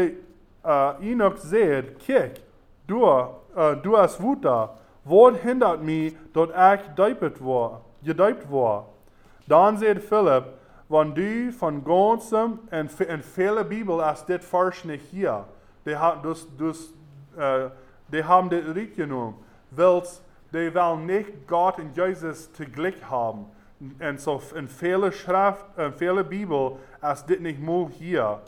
uh, Enoch sagt, kijk, du, uh, du hast Wut da. Wat hindert mich, dat ich gedeupt war? Dann sagt Philipp, wenn du von ganzem, en, en Bibel als dit Vers nicht hier, die, dus, dus, uh, die haben dit Ried genommen, wils die wollen nicht Gott und Jesus zugleich haben. Und so in Schrift, in Bibel, als dit nicht mal hier.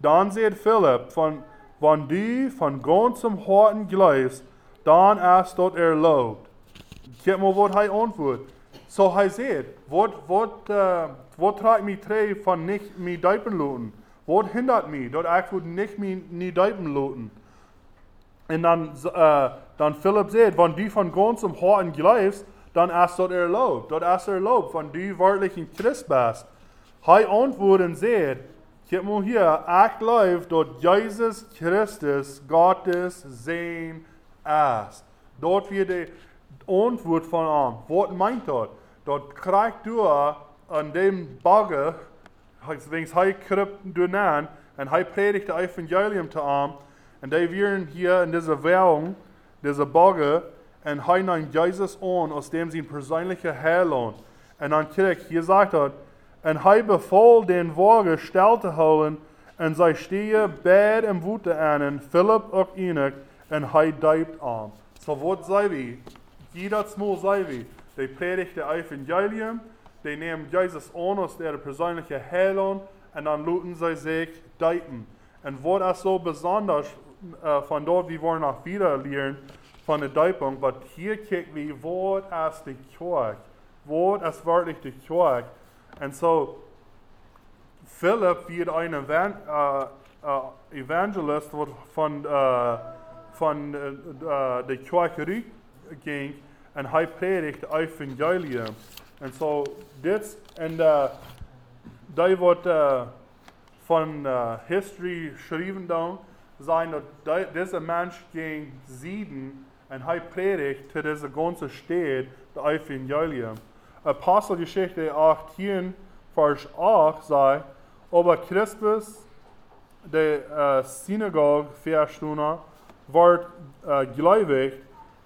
Dann sagt Philipp, von, wenn du von ganzem Herzen glaubst, dann ist dort erlaubt. Kijk maar wat hij antwoordt. So hij zegt, wat, wat, uh, wat treibt mich tre von nicht mich duipen laten? Wat hindert mich, dat ich would nicht mich nicht duipen laten? Und dann, uh, dann Philipp sagt, wenn du von ganzem Herzen glaubst, dann ist dort erlaubt. Dort ist erlaubt, wenn du wirklich ein Christ bist. Hij antwortet und sagt, kijk mal hier, ich glaube, dass Jesus Christus Gottes Sohn ist. Dort wird die Antwort von ihm. Was meint dort? Dort kriegt du an dem Bagger, wegen hij kriegt du an, und hij predigt das Evangelium zu ihm, und die werden hier in dieser Währung, dieser Bagger, und hij nimmt Jesus an, aus dem sein persönlicher Heiland. Und dann kriegt, hier sagt er, und hij befahl den Wagen still zu holen, und sie stehe bed im Wute an, Philipp und Enoch, und hij deupt an. So wat sei wie? Jedes Mal sei wie. Die das Evangelium, die nehmen Jesus an als der persönliche Heiland, und dann luten sie sich deupen. Und was ist so besonders äh, von dort, wie wir noch wieder lernen, von der Deupung, aber hier kicken wir, was ist die Kirche? Was ist wirklich die Kirche? Und so, Philipp wird ein Evan äh, äh, Evangelist von, äh, von äh, der Kirche ging und er predigt Evangelium. Und so, das in der, da wird äh, von äh, History geschrieben dann, sein, dass dieser Mensch ging sieben und er predigt zu dieser ganzen Stadt der Evangelium. Apostelgeschichte 18, Vers 8 sagt, aber Christus, der äh, Synagoge-Verstüner, wird äh, gläubig,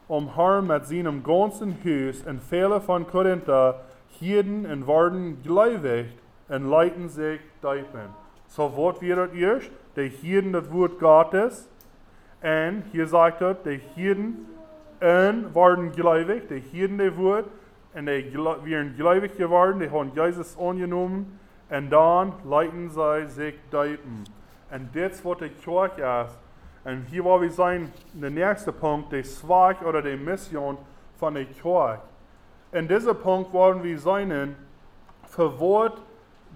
um Herrn mit seinem ganzen Haus und viele von Korinther hielten und wurden gläubig und leiten sich deupen. So wird erst? Die hielten das Wort Gottes und hier sagt er, die hielten und wurden gläubig, die hielten das Wort und die werden gläubig geworden, die haben Jesus angenommen und dann leiten sie sich deupen. Und das, was die Kirche ist, und hier wollen wir sein, der nächste Punkt, der Zweig oder die Mission von der Kirche. In diesem Punkt wollen wir sein, für was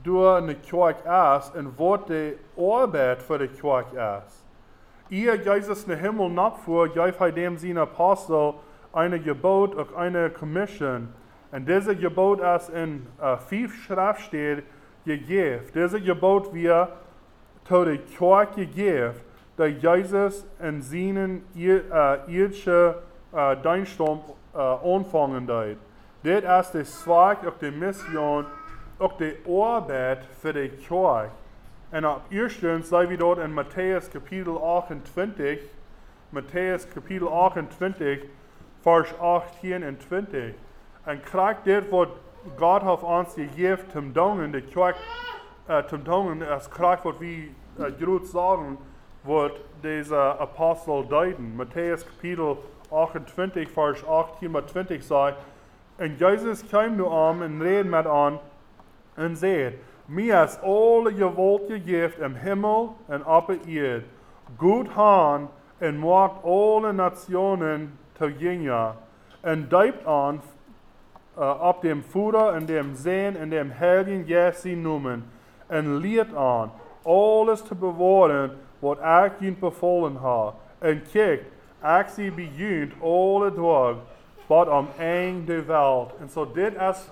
du eine Kirche ist und was die Arbeit für die Kirche ist. Ihr Jesus in den Himmel nachfuhr, gab dem seine Apostel eine Gebot und eine Commission. Und dieses Gebot ist in uh, fünf Schriftstellen gegeben. Dieses Gebot wird zu der Kirche gegeben dat Jezus en zijn irdische uh, Dienstrom uh, ontvangen deed. Dit is de zwak ook de mission, ook de arbeid voor de kerk. En op eerstens zijn we dort in Matthäus kapitel 28, Matthäus kapitel 28, vers 18 en 20. En krijgt dit wat God heeft ons gegeven zum Dongen, de kerk uh, zum Dongen, als krijgt wat we uh, groot sagen, wat deze apostel deuten. Matthäus kapitel 28, vers 18 tot 20 zei, en Jezus kwam nu aan en reed met aan en zei, Mij is alle geweld gegeven in hemel en op de eerd. Goed han en maakt alle nationen te jingen. En diept aan uh, op dem Vater en dem Zeen en dem Heiligen Jesu noemen. En leert aan alles te bewaren wat ik je bevolen heb. En kijk, ik zie bejunt alle dag, wat om één de wereld. En zo dit is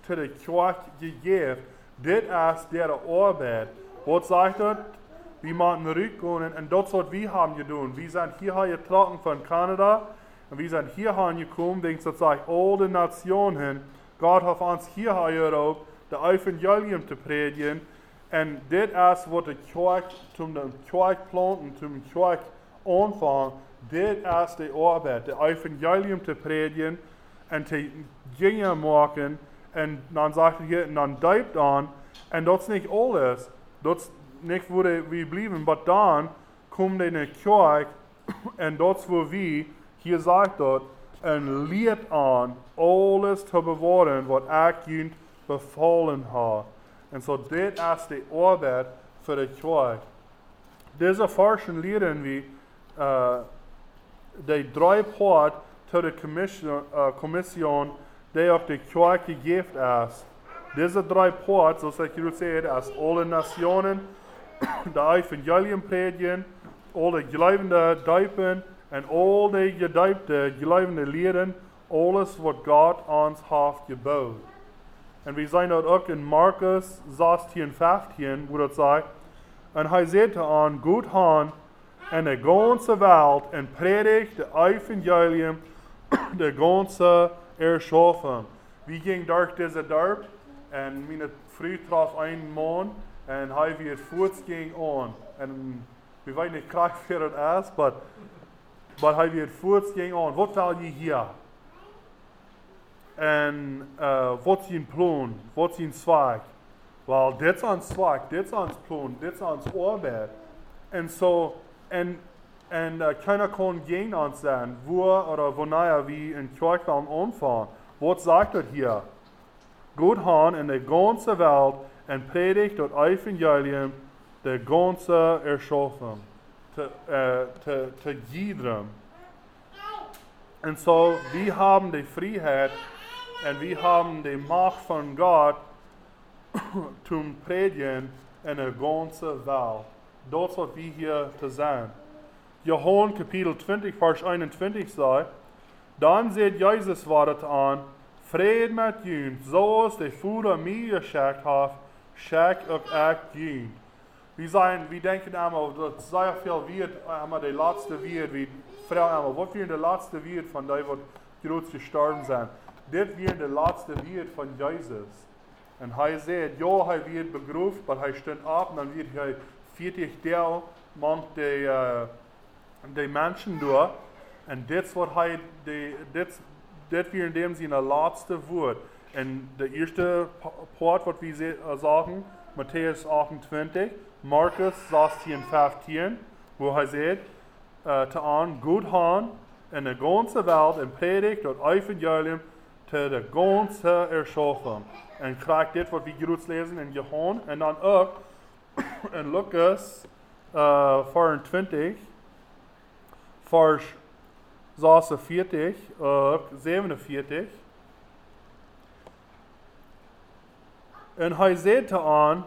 te de kerk gegeven. Dit is der arbeid. Wat zegt dat? We moeten terugkomen en dat is wat we hebben gedaan. We zijn hier getrokken van Canada en we zijn hier gekomen, denk dat zegt al de nationen. God heeft ons hier geroepen, de evangelium te predigen. En dit is wat de kerk, toen de kerk planten, de kerk aanvangen, dit is de arbeid, de evangelium te predigen en te dingen maken. En dan zegt hij, en dan duipt aan, en dat is niet alles. Dat is niet waar we blijven, maar dan komt in de kerk, en dat is waar we, hier zegt dat, en leert aan alles te bewaren wat ik je bevolen heb. En zo dit is de arbeid voor de kerk. Deze versen leren we uh, de drie part tot de commission, uh, commission die op de kerk gegeven is. Deze drie poorten, zoals ik jullie zei, als alle nationen, <coughs> de evangelium predigen, alle gelovende duipen en al de geduipte gelovende leren, alles wat God ons heeft gebouwd. En we zijn dat ook in Marcus 16, 15, wo dat zegt, en hij zei aan, goed han, en de ganze wereld en predigt de evangelium, <clears throat> de ganze erschaffen. Wie ging durch deze dorp? En mijn vriend traf een man en hij weer voets ging aan. En we weten niet krijg wie het is, maar but hij weer voets ging aan. Wat wil je hier? En uh, wat is je plan? Wat is je zwak? Wel, dit is ons zwak, dit is ons plan, dit is ons arbeid. En zo, en, en uh, keiner kan gegen ons zijn, wo oder wanneer we in kerk willen aanvangen. Wat zegt het hier? Goed han in de ganze Welt en predigt dat evangelium de ganze erschaffen. Te, uh, te, te jedem. En zo, we hebben de vrijheid en we hebben de macht van God <coughs> zum predigen in de ganze Welt. Is wat we hier te zijn. Johannes kapitel 20, vers 21 zei, dan zegt Jezus wat aan, Fred met jullie, zoals de Vader mij geschenkt heeft, schenk ook ik jullie. We, zijn, we denken allemaal dat zeer veel weer, maar de laatste weer, we vragen allemaal, wat weer de laatste weer van die wat groot gestorven zijn? Dit weer de laatste weer van Jezus. En hij zei, ja, hij werd begroefd, maar hij stond op en dan werd hij 40 deel man de, uh, de mensen door. En dit is wat hij, de, dit, dit weer in dem zijn laatste woord. En de eerste part wat we sagen, Matthäus 28, Markus 16, 15, wo hij zegt, uh, te aan goed gaan in de ganze Welt en predigt dat evangelium te de ganze erschaffen. En krijg dit wat we groot lezen in Johannes. En dan ook <coughs> in Lucas uh, 24, vers 46, ook 47. En hij zei te aan,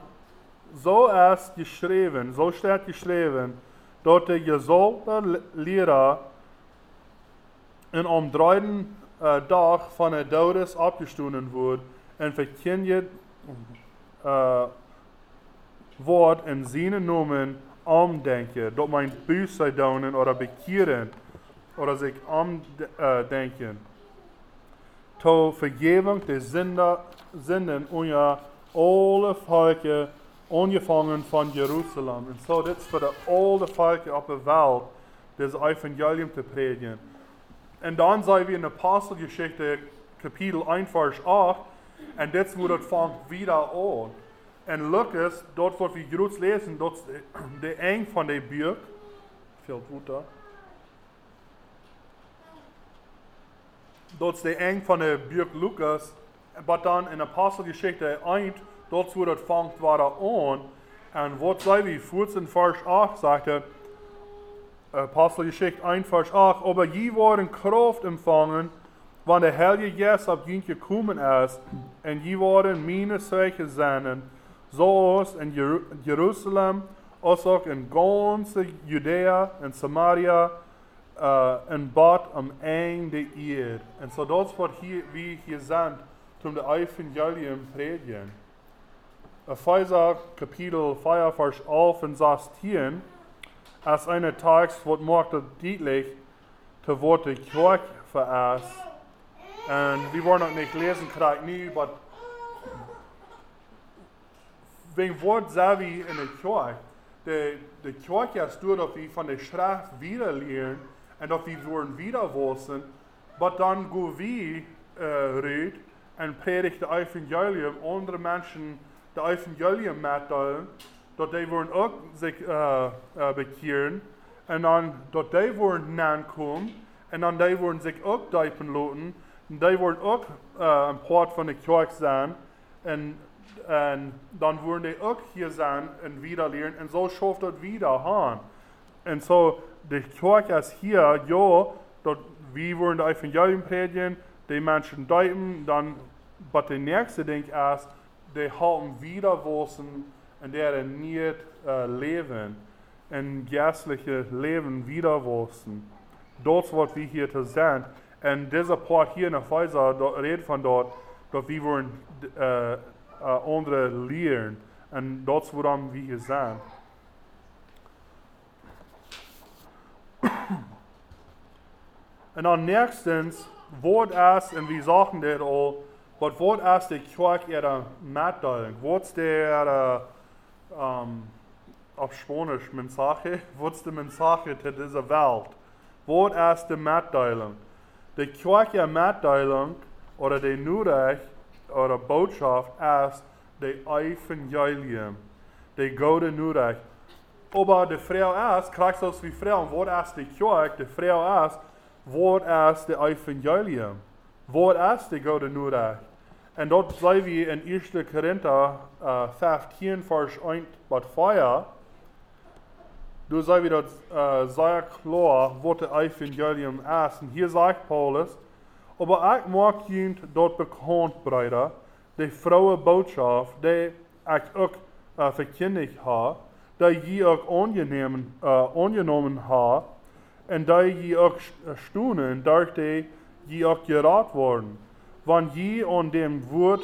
zo is geschreven, zo staat geschreven, dat de gezolte leraar en om drieën uh, dag van de dodes opgestonden wordt en verkend wordt in zijn noemen omdenken, dat mijn buis zou doen oder bekeren, oder zich omdenken. Tot vergeving de zinden, onder alle volken ongevangen van Jeruzalem. En zo dit is voor de alle volken op de wereld, dit evangelium te predigen. En dan zijn we in de apostelgeschichte kapitel 1 vers 8. En dit wordt het vangt wieder aan. En Lucas, dort wordt we groot lezen, dat <clears throat> de, eng van de buik. Veel water. Dat is de eng van de buik Lucas. Maar dan in Apostelgeschichte 1, dort wordt het vangt wieder aan. En wat zei we, 14 vers 8 sagte, Apostelgeschichte 1 vers 8, aber je worden Kraft empfangen, wann der Heilige Geist auf ihn gekommen ist, und je worden meine Zeichen sein, zoals in Jer Jerusalem, als ook in ganze Judea en Samaria, uh, en bad am einde eer. En zo dat is wat hier, wie hier zijn, toen de evangelium predigen. Epheser Kapitel 4, Vers 11 en 16, als eine Text, wat macht het deutlich, te wat de kerk vereist. En we worden ook niet lezen krijgen nu, maar wegen Wort sah in der Kirche. Die, die Kirche ist durch, dass wir von der Schrift wieder lernen und dass wir wollen wieder wissen, aber dann go wir äh, redet und predigt das Evangelium, andere Menschen das Evangelium mitteilen, dass die wollen auch sich äh, äh, bekehren und dann, dass die wollen nankommen und dann die wollen sich auch deipen lassen und die wollen auch äh, ein Part von der Kirche sein und en dan worden die ook hier zijn en wieder leren. En zo schoof dat wieder aan. En zo, de kerk is hier, ja, dat wie worden de evangelium predigen, die mensen deuten, dan, wat de nächste ding is, die houden wieder wissen en der niet uh, leven. En geestliche leven wieder wissen. Dat is wat we hier te zijn. En deze part hier in Epheser redt van dat, dat we worden uh, uh, andere leren. En dat is waarom we hier zijn. <clears throat> en dan nächstens, wat is, en we zagen dit al, wat wat is de kerk ihre Mitteilung? Wat is de um, auf Spanisch Mensaje? Ist die Mensaje zu dieser Welt? Was ist die Mitteilung? Die kirchliche Mitteilung oder die Nachricht oder Botschaft ist die Evangelium, die gute Nachricht. Aber die Frau ist, du wie Frau, was ist die Kirche? Die Frau ist, was ist die Evangelium? Was ist die gute Nachricht? Und dort sehen wir in 1. Korinther uh, 15, Vers 1 bis 4, du sehen wir dort uh, sehr klar, was das Evangelium ist. Und hier sagt Paulus, aber ich mag ihn dort bekannt, Brüder, die frohe Botschaft, die ich auch uh, verkündigt habe, die je auch angenommen, uh, angenommen habe, und die je auch stunden, durch die je auch gerat worden. Wann je an dem Wort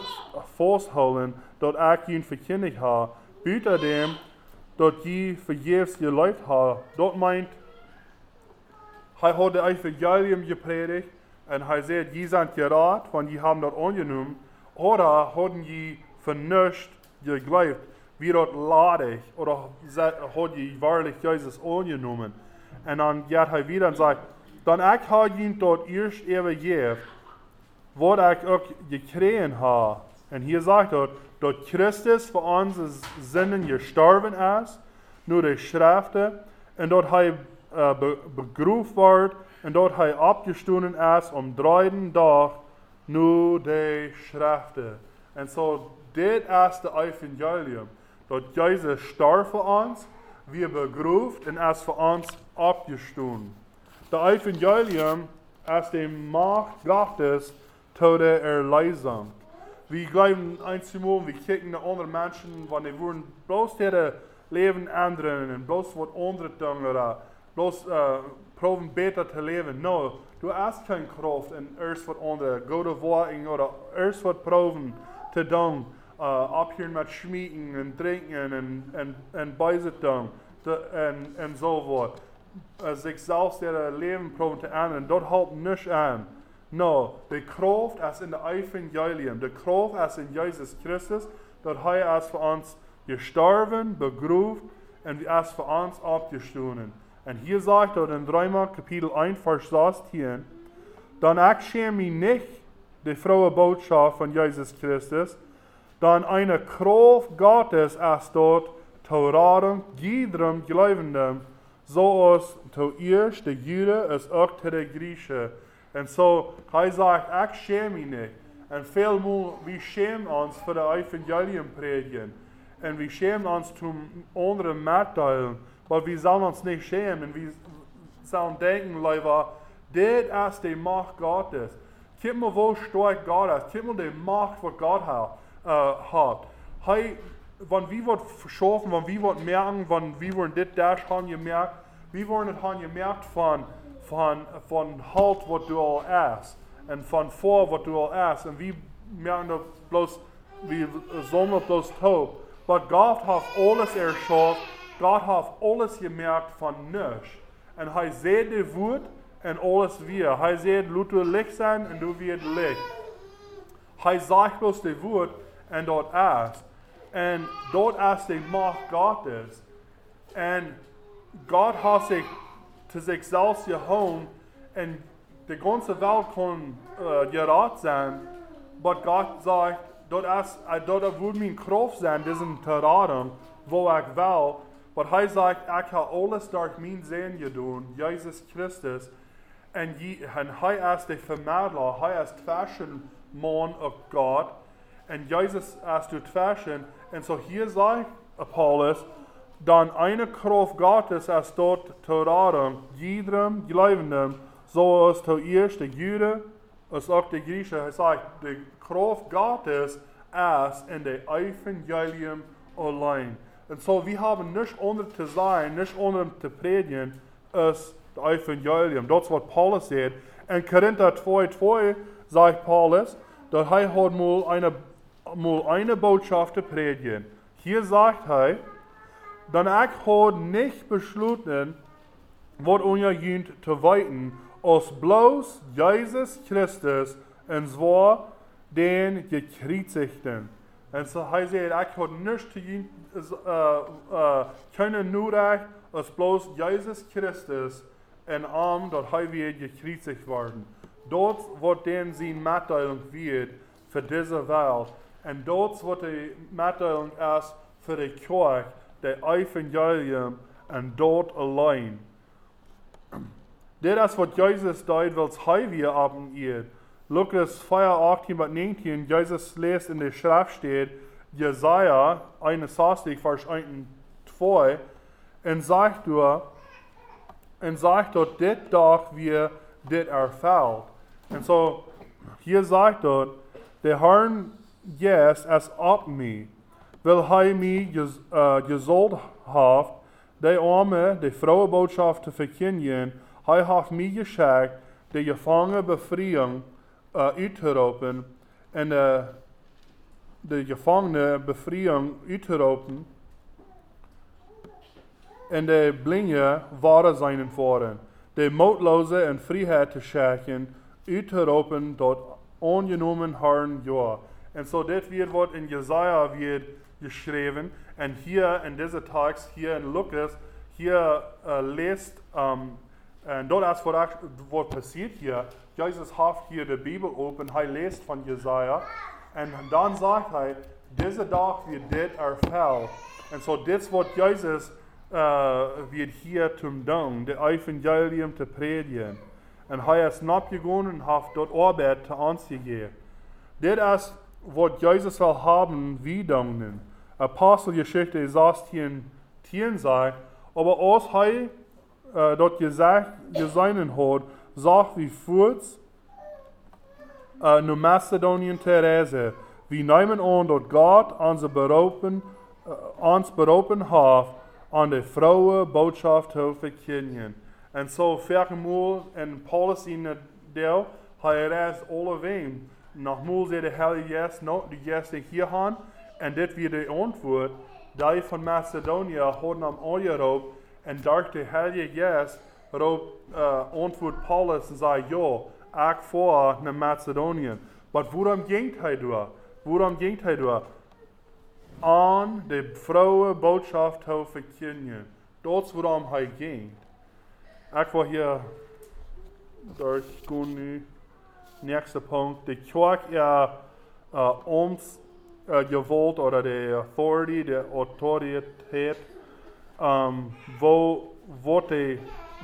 festhalten, dat ich ihn verkündigt habe, bitte dem, dat je vergebens gelebt habe, dat meint, hij hat das Evangelium gepredigt, und er sagt, je sind gerat, wann je haben das angenommen, oder haben je vernünft geglaubt, wie das ladig, oder hat je wahrlich Jesus angenommen. Und dann geht er wieder und sagt, dann ich habe ihn dort erst übergeben, was ich auch gekriegt habe. Und hier sagt er, dass Christus für unsere Sünden gestorben ist, nur die Schriften, und dort er äh, begrüßt wird, und dort er abgestunden ist am dritten Tag, nur die Schriften. Und so, das ist das Evangelium, dass Jesus starb für uns, wir begrüßt und ist für uns abgestunden. Das Evangelium ist die Macht Gottes, Tode Erleisung. Wir glauben einmal, wir kicken nach anderen Menschen, wenn die würden bloß ihre Leben ändern und bloß was andere tun oder bloß uh, proben besser zu leben. No, du hast keine Kraft und erst was andere, gute Worte oder erst was proben zu tun, uh, abhören mit Schmieden und Trinken und, und, und Beisetung und, und so was. Uh, sich selbst ihr Leben proben zu ändern, dort hält nicht an. No, die Kraft ist in der Evangelium. Die Kraft ist in Jesus Christus, dass er ist für uns gestorben, begrüßt und er ist für uns Und hier sagt er in 3 Kapitel 1, Vers 16, dann ich schäme mich nicht die frohe Botschaft von Jesus Christus, dann eine Kraft Gottes ist dort zu raden, jedem so als zuerst die Juden als auch zu den Griechen. Und so, hij sagt, ich schäme mich nicht. Und vielmal, wir schämen uns für das Evangelium predigen. Und wir schämen uns zum anderen mitteilen. Aber wir sollen uns nicht schämen. Wir sollen denken, Leute, das ist die Macht Gottes. Kijk mal, wo stark Gott ist. Kijk mal die Macht, die Gott hat. Uh, hat. Hij, wann wir wird verschaffen, wann wir wird merken, wann wir wollen das, das haben gemerkt, wir wollen es haben gemerkt von, von, von halt, was du all isst. Und von vor, was du all isst. Und wir merken das bloß, wir sollen das bloß taub. Aber Gott hat alles erschaffen, Gott hat alles gemerkt von nichts. Und er sieht die Wut und alles wir. Er sieht, du Licht sein und du wirst Licht. Er sagt bloß die Wut und dort ist. Und dort ist die Macht Gottes. Und Gott hat sich zu sich selbst geholt und die ganze Welt kann äh, gerat sein. Aber Gott sagt, dort, ist, äh, dort wird mein Kraft sein, diesen raten, wo ich will. Aber er sagt, ich habe alles durch mein Sehen getan, Jesus Christus. Und, er ist der Vermittler, er ist Fashionmann of Gott. Und Jesus ist der Fashion. Und so hier sagt Paulus, dann eine Kraft Gottes ist dort zu raten, jedem Glaubenden, so als zuerst die Juden, als auch die Griechen. Er sagt, die Kraft Gottes ist in dem Evangelium allein. Und so, wir haben nicht ohne zu sein, nicht ohne zu predigen, als das Evangelium. Das ist was Paulus sagt. In Korinther 2,2 sagt Paulus, dass er hat mal eine, mal eine Botschaft zu predigen. Hier sagt er, dann ich habe nicht beschlossen, was unser Jünd zu weiten, als bloß Jesus Christus, und zwar den Gekreuzigten. Und so er, ich habe nicht zu Äh, äh, können nur als bloß Jesus Christus en arm dat hij weer gekreuzigt worden. Dort wordt dan zijn Mitteilung wird für diese Welt. Und dort wird die Mitteilung erst für die Kirche, der Evangelium, und dort allein. <clears throat> Das ist, was Jesus deut, weil es wir haben ihr. Lukas 4, 18 bis 19, Jesus lässt in der Schrift steht, Jesaja 61, Vers 1 und 2, und sagt du, und sagt dort, dit doch wir dit erfällt. Und so, hier sagt dort, der Herrn yes es ab mir, weil er mich ges, uh, gesollt hat, die Arme, die frohe Botschaft zu verkündigen, er hat mir geschickt, die Gefangene Befreiung uh, uitgeroepen en de, de Gefangene Befreiung uitgeroepen en de blinde waren zijn voren. De moedloze en vrijheid te schenken, uit te roepen tot ongenomen Herrn ja. En zo dit wird wat in Jesaja wird geschrieben. En hier in deze tekst, hier in Lukas, hier uh, leest, um, en dat is wat, wat passiert hier. Jesus hat hier die Bibel open, hij leest van Jesaja. En dan sagt hij, deze dag wird dit erfüllt. En zo dit is wat Jesus uh, wird hier zum Dank, der Evangelium zu predigen. Und er ist nicht gegangen und hat dort Arbeit zu gegeben. Das ist, was Jesus will haben, wie danken. Apostelgeschichte 16, 10 sagt, aber als er äh, dort gesagt, gesagt hat, sagt wie kurz, äh, nur Mazedonien Therese, wir nehmen an, dort Gott uns berufen, äh, uns berufen hat, an de vrouwen boodschap te verkondigen. En zo vergemoel en Paulus in het deel, hij reist alle ween. Nogmaals zei de Heilige Geest, no, de Geest hier gaan, en dit weer de antwoord. Die van Macedonië hadden hem aangeroepen, en daar de Heilige Geest roep uh, antwoord Paulus en zei, ja, ik voor naar Macedonië. Maar waarom ging hij door? Waarom ging hij door? aan de frohe boodschap te verkondigen. Dat is waarom hij ging. Ik wil hier durchgaan nu. nächste Punkt, die Kirche ja äh, uns äh, gewollt oder die Authority, die Autorität, ähm, wo, wo die,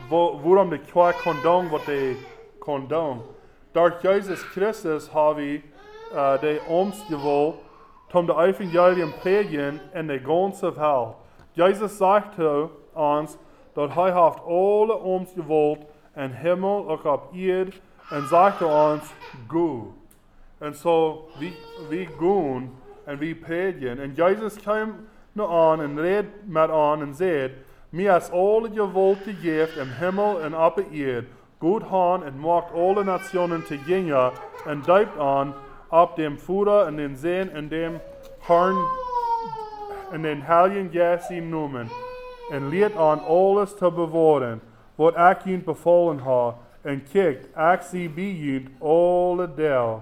wo, worum die Kirche kondom, was die kondom. Durch Jesus Christus habe ich äh, die uns gewollt, um das Evangelium predigen in der ganzen Welt. Jesus sagte uns, dass er hat alle uns gewollt, in Himmel und auf Erde, und sagte uns, go. Und so, wir, wir gehen und wir predigen. Und Jesus kam nur an und redet mit an und sagt, mir ist alle gewollt gegeben im Himmel und auf der Erde. Gut han und macht alle Nationen zu Jünger und deupt an, ab dem Futter und den Seen in dem Herrn in den Heiligen Geist Numen und lehrt an alles zu bewahren, was ich ihnen befohlen habe, und kijkt, ich sie bei ihnen alle Dell.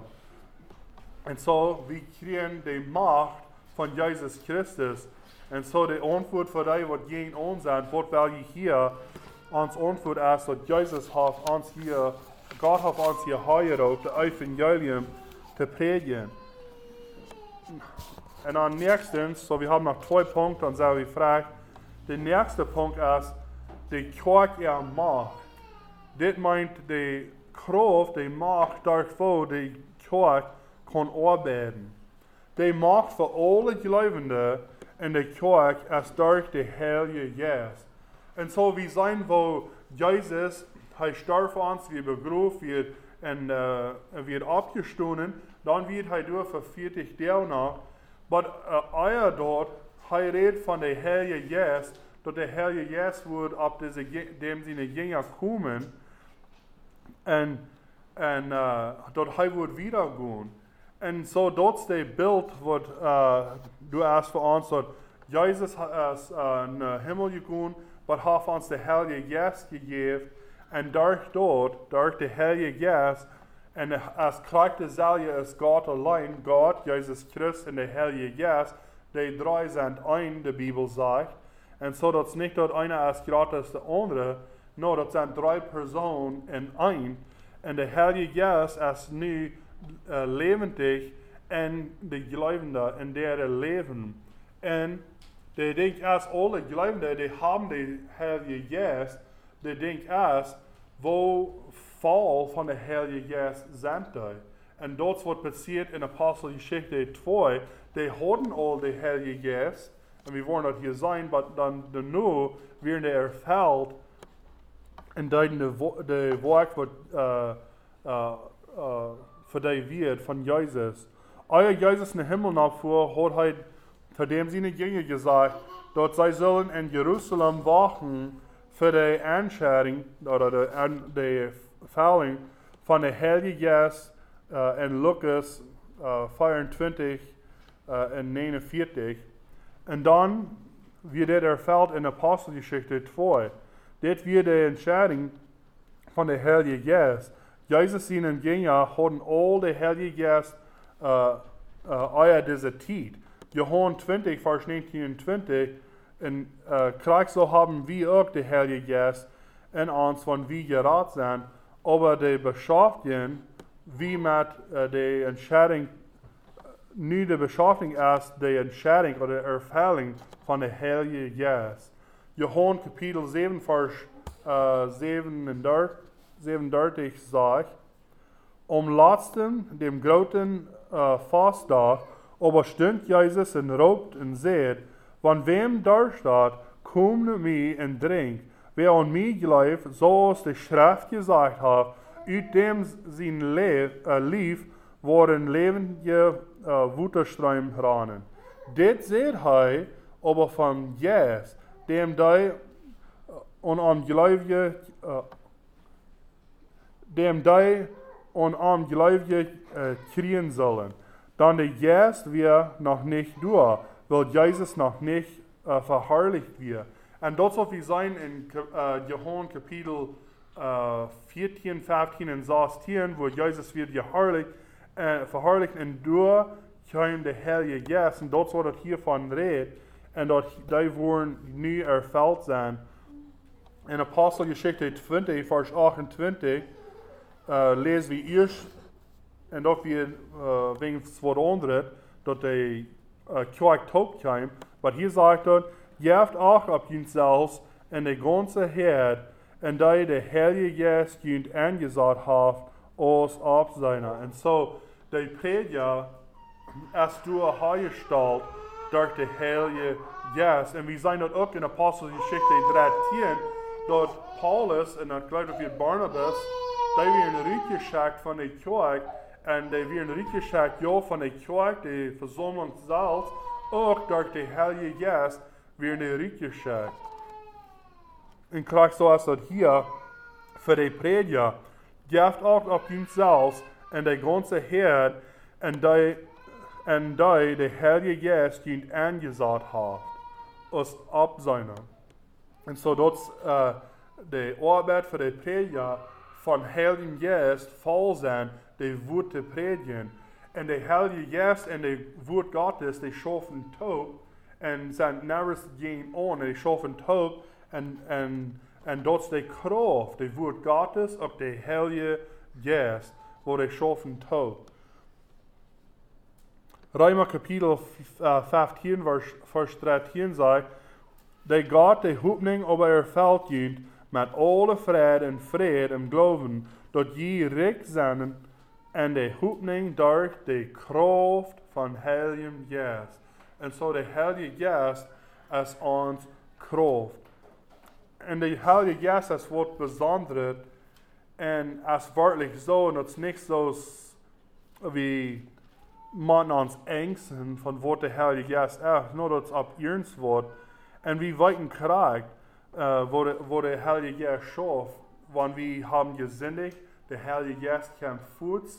Und so, wir kriegen die Macht von Jesus Christus. Und so, die Antwort für die, was gegen uns sind, was wir hier uns Antwort ist, dass Jesus hat uns hier, Gott hat uns hier heiratet, das Evangelium zu predigen. Und dann nächstens, so wir haben noch zwei Punkte, und so wie fragt, der nächste Punkt ist, die Kirche er Macht. Das meint die Kraft, die Macht davor, die Kirche kann arbeiten. Die Macht für alle Glaubenden in der Kirche ist durch die Heilige Und so wie sein, wo Jesus, er starb für uns, wie begrüßt wird, und uh, wird abgestoßen, dann wird er durch für 40 Tage nach. Aber uh, er dort, er redet von der Heilige Geist, dass der Heilige Geist wird ab diese, dem seine Jünger kommen und, und uh, dort er wird wiedergehen. Und so dort ist das Bild, was uh, du hast für uns, dass Jesus uh, in den Himmel gegangen, aber hat uns der Heilige Geist gegeben, und durch dort, durch den Heiligen Geist, und als Kraft der Salje ist Gott allein, Gott, Jesus Christus und der Heilige Geist, die drei sind ein, die Bibel sagt. Und so, dass nicht dort einer ist gratis der andere, nur das sind drei Personen in ein. Und der Heilige Geist ist nie äh, lebendig in die Glaubenden, in der leben. Und die denken erst alle Glaubenden, die haben den Heiligen Geist, die denken erst, wo Fall von der Heilige Geist sind die. Und dort was passiert in Apostelgeschichte 2, die hatten all den Heiligen Geist, und wir wollen dort hier sein, aber dann nur werden die erfüllt und dann die Werk was uh, uh, uh, für die wird von Jesus. Euer Jesus in den Himmel nachfuhr, hat halt zu dem seine Jünger gesagt, dort sie sollen in Jerusalem wachen für die Entscheidung oder die, die Falling von der Heilige Geist uh, in Lukas uh, 24 uh, und 49. Und dann wird er erfüllt in Apostelgeschichte 2. Das wird die Entscheidung von der Heilige Geist. Jesus seinen Jünger hatten all der Heilige Geist uh, uh, euer diese. Johann 20, Vers 19 und 20. Und uh, gleich so haben wir auch den Heiligen Geist in uns, wenn wir gerat sind. Aber die Beschäftigung, wie mit uh, der Entscheidung, nu de beschäftigung ist, die Entscheidung oder Erfüllung von der Heiligen Geist. Johann Kapitel 7, Vers uh, 37, 37 sagt, um letzten, dem großen uh, Fastdag, aber stund Jesus und roept und sagt, Wann wem daar staat, kom naar mij en drink. Wer an glaubt, so als die Schrift gesagt hat, uit dem sein Leib, äh, lief, worden levende äh, Wutterström ranen. Dit seht hij, aber von Jesus, dem die und am Gläubige, äh, dem die und am Gläubige äh, kriegen sollen. Dann Geist wir noch nicht durch, weil Jesus noch nicht äh, verherrlicht wird. Und das soll wir sein in äh, Johann Kapitel äh, 14, 15 und 16, wo Jesus wird geherrlicht, äh, verherrlicht und durch kommt der Heilige Geist. Und das hiervon reden. Und dort, die wollen nie erfüllt sein. In Apostelgeschichte 20, Vers 28, äh, lesen wir erst en dat weer wegen wat andere, dat de uh, kerk top kwam. Maar hier zegt er, jeft auch op jezelfs en de ganze herd, en dat je de Heilige Geest junt aangezet heeft, als op seiner. En zo, de prediger, als du hergesteld door de Heilige Geest. En we zijn dat ook in Apostelgeschichte 13, dat Paulus en dat geloof ik Barnabas, die weer een rietje schakt van de kerk, en die weer een rietje schakt ja, van de kerk, de verzomming zelf, ook door de Heilige Geest weer een rietje schakt. En krijg zoals dat hier, voor de prediger, geeft ook op jezelf en de ganze herd, en die, en die de Heilige Geest dient aangezet heeft, als op seiner. En zo dat is uh, de arbeid voor de prediger van Heilige Geest vol zijn, de woord te predigen. En de Heilige Geest en de woord Gottes, die schaffen top en zijn nergens geen on, die schaffen en, en, en dat is de kracht, de woord Gottes op de Heilige Geest, wo die schaffen top. Römer Kapitel uh, 15, vers, vers 13 sagt, de Gott de hoopning op er veld junt, met alle vrede en vrede en geloven, dat je rijk zijn en de hoopning door de kracht van Heilige Geest. En zo de Heilige Geest is ons kracht. En de Heilige Geest is wat bijzonder en is werkelijk zo, en het is niet zo wie man ons angsten van wat de Heilige Geest is, nur dat het op ons wordt. En wie weten krijgt, uh, wo, de, wo der Heilige Geist schafft, wenn wir haben gesündigt, der Geist kommt voet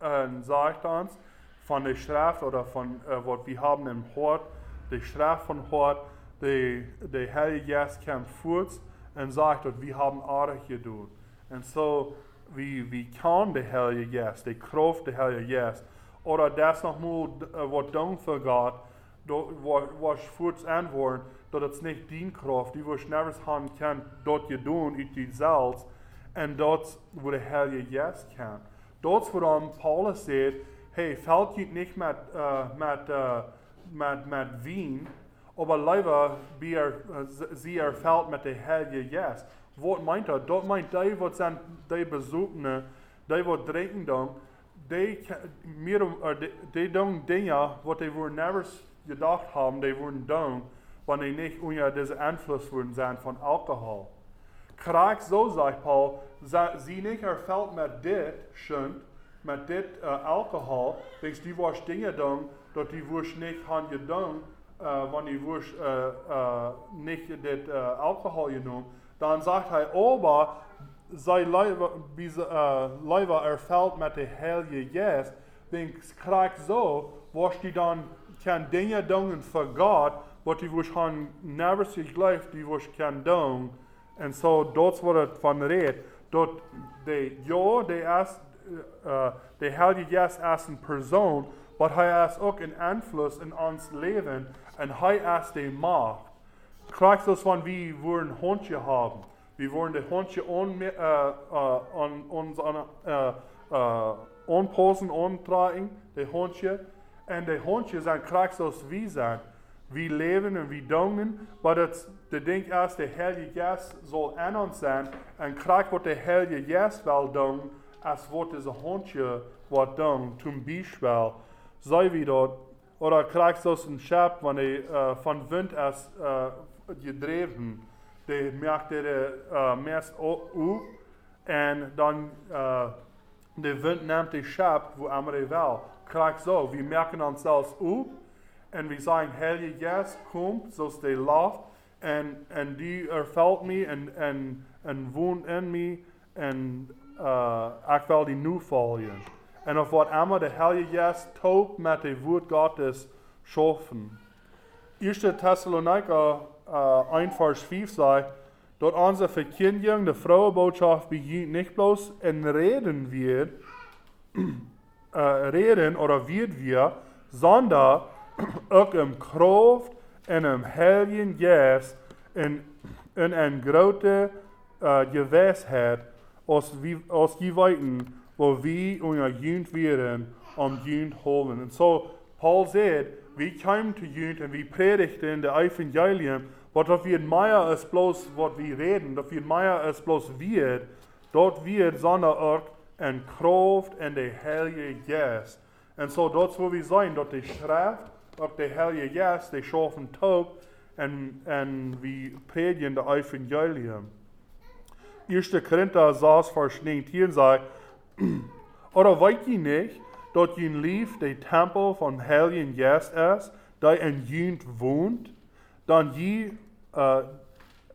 und sagt uns von der Strafe oder von uh, was wir haben im Hort, die Strafe von Hort, der, der Geist kommt voet und sagt, dass wir haben Artig getan. Und so, wie, wie kann der Heilige Geist, die Kraft der Heilige Geist, oder das nochmal, uh, was für Gott, was voet antworten, dat het niet dien kracht, die we nergens gaan kan, dat je doen uit jezelf, en dat we de Heilige Geest kan. Dat is waarom Paulus zegt, hey, valt je niet met, uh, met, uh, met, met wien, liever wie er, uh, sie er valt met de Heilige Geest. Wat meint er? Dat meint die wat zijn die bezoekenen, die wat drinken dan, die, meer, uh, die, die doen dingen wat die voor nergens gedacht hebben, die worden doen, wanneer niet onder deze invloed worden zijn van alcohol. Krijg zo, zegt Paul, zie niet erveld met dit, schön, met dit uh, alcohol, wees die was dingen doen, dat die was niet gaan gedaan, uh, wanneer die was uh, uh, niet dit alcohol genomen, dan zegt hij, aber zij leven erveld met de Heilige Geest, dan krijg zo, was die dan kan dingen doen voor God, wat die was never zich gleich, die was kan doen. Zo, dat is wat het van redt. Dat de, ja, de is, uh, de Heilige Geest is een persoon, maar hij is ook een invloed in ons leven. En hij is de macht. Das van wie wir ein Hondje haben. Wir wollen das Hondje on, uh, uh, on, on, uh, uh, onposen, ontragen, de Hondje. En de Hondje zijn krijgt wie zijn. Wie leven en wie doen, maar dat de ding is, de Heilige Geest zal aan ons zijn en krijg wat de Heilige Geest wil doen, als wat deze hondje wat doen, zum Beispiel, sei wie dat, oder krijg zoals een schap, wanneer uh, van wind is uh, gedreven, die merkt de uh, mest op en dan uh, de wind neemt de schap, wo andere wil. Krijg zo, we merken ons zelfs op, en we zijn Heilige Geest, kom, zoals de loft, en, en die ervalt me en, en, en woont in me, en uh, ik wil die nu volgen. En of wat allemaal de Heilige Geest toont met de woord Gottes schaffen. 1. Thessaloniker uh, 1 vers 5 sagt, dort unsere Verkündigung der Frauenbotschaft beginnt nicht bloß in Reden wird, äh, <clears throat> reden oder wird wir, sondern ook een kracht en een heilige geest en, en een grote uh, gewissheid als, wie, als je weten wo wir unser Jünd werden, um Jünd holen. Und so, Paul sagt, wir kommen zu Jünd und wir predigten der Evangelium, was das wird mehr als bloß, was wir reden, das wird mehr als bloß wird, dort wird sondern auch en Kraft en de Heilige Geest. En so dat wo wir sein, dat de Schrift, ook de Heilige Geest, de schaffen taub en, en we predigen de Evangelium. 1. Korinther 6, Vers 19 sagt, oder weet je nicht, dat je lief de Tempel von Heiligen Geest ist, der in jünd wohnt, dan je, uh,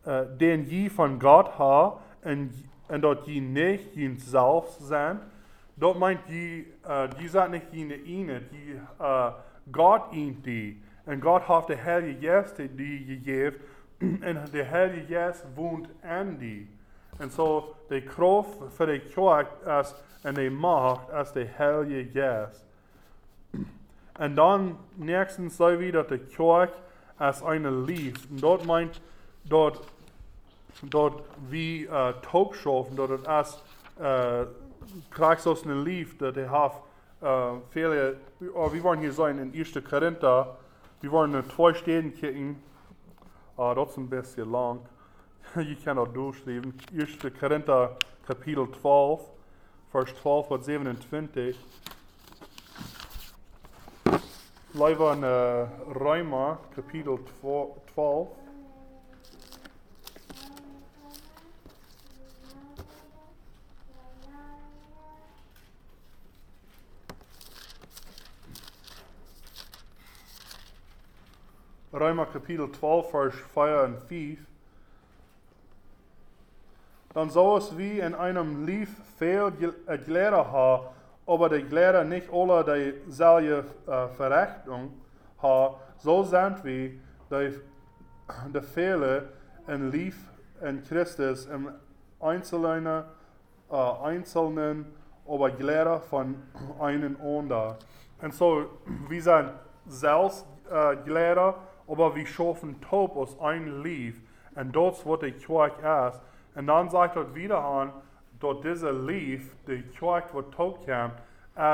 uh, den je von Gott ha, en en dat je niet jezelf zijn, dat meint je, uh, je zijn niet je ene, je uh, God eent die. En God heeft de Heilige Geest die je geeft, en de Heilige Geest woont in die. En zo de kracht voor de kerk is, en de macht is de Heilige Geest. En dan nächstens zei we dat de kerk als een lief. En dat meint dat dort wie uh, Taubschafen, dort het als uh, krijgt zoals een lief, dat hij heeft uh, viele, oh, wir wollen hier sein in 1. Korinther, wir wollen in zwei Städten kicken, uh, das ist ein bisschen lang, <laughs> ich kann auch durchschreiben, 1. Korinther Kapitel 12, Vers 12 bis 27. Leider in uh, Römer Kapitel 12. Römer Kapitel 12, Vers 4 und 5. Dann so es wie in einem Lief viel Gläser ha, aber die Gläser nicht alle dieselbe äh, Verrechnung ha, so sind wir die Fehler in Lief in Christus im einzelnen, äh, einzelnen aber Gläser von einem anderen. Und so, wir sind selbst äh, Gläser, aber wir schaffen taub aus ein Lief. Und dort was die Kirche ist. Und dann sagt er wieder an, dass dieser Lief, die Kirche, was taub kam,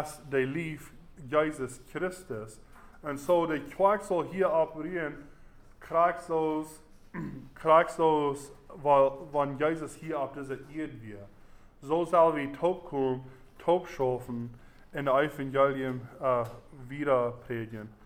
ist der Lief Jesus Christus. Und so die Kirche soll hier operieren, kriegt das, weil, wenn Jesus hier auf dieser Erde wird. So soll wir taub kommen, taub schaffen, in der Evangelium äh, wieder predigen.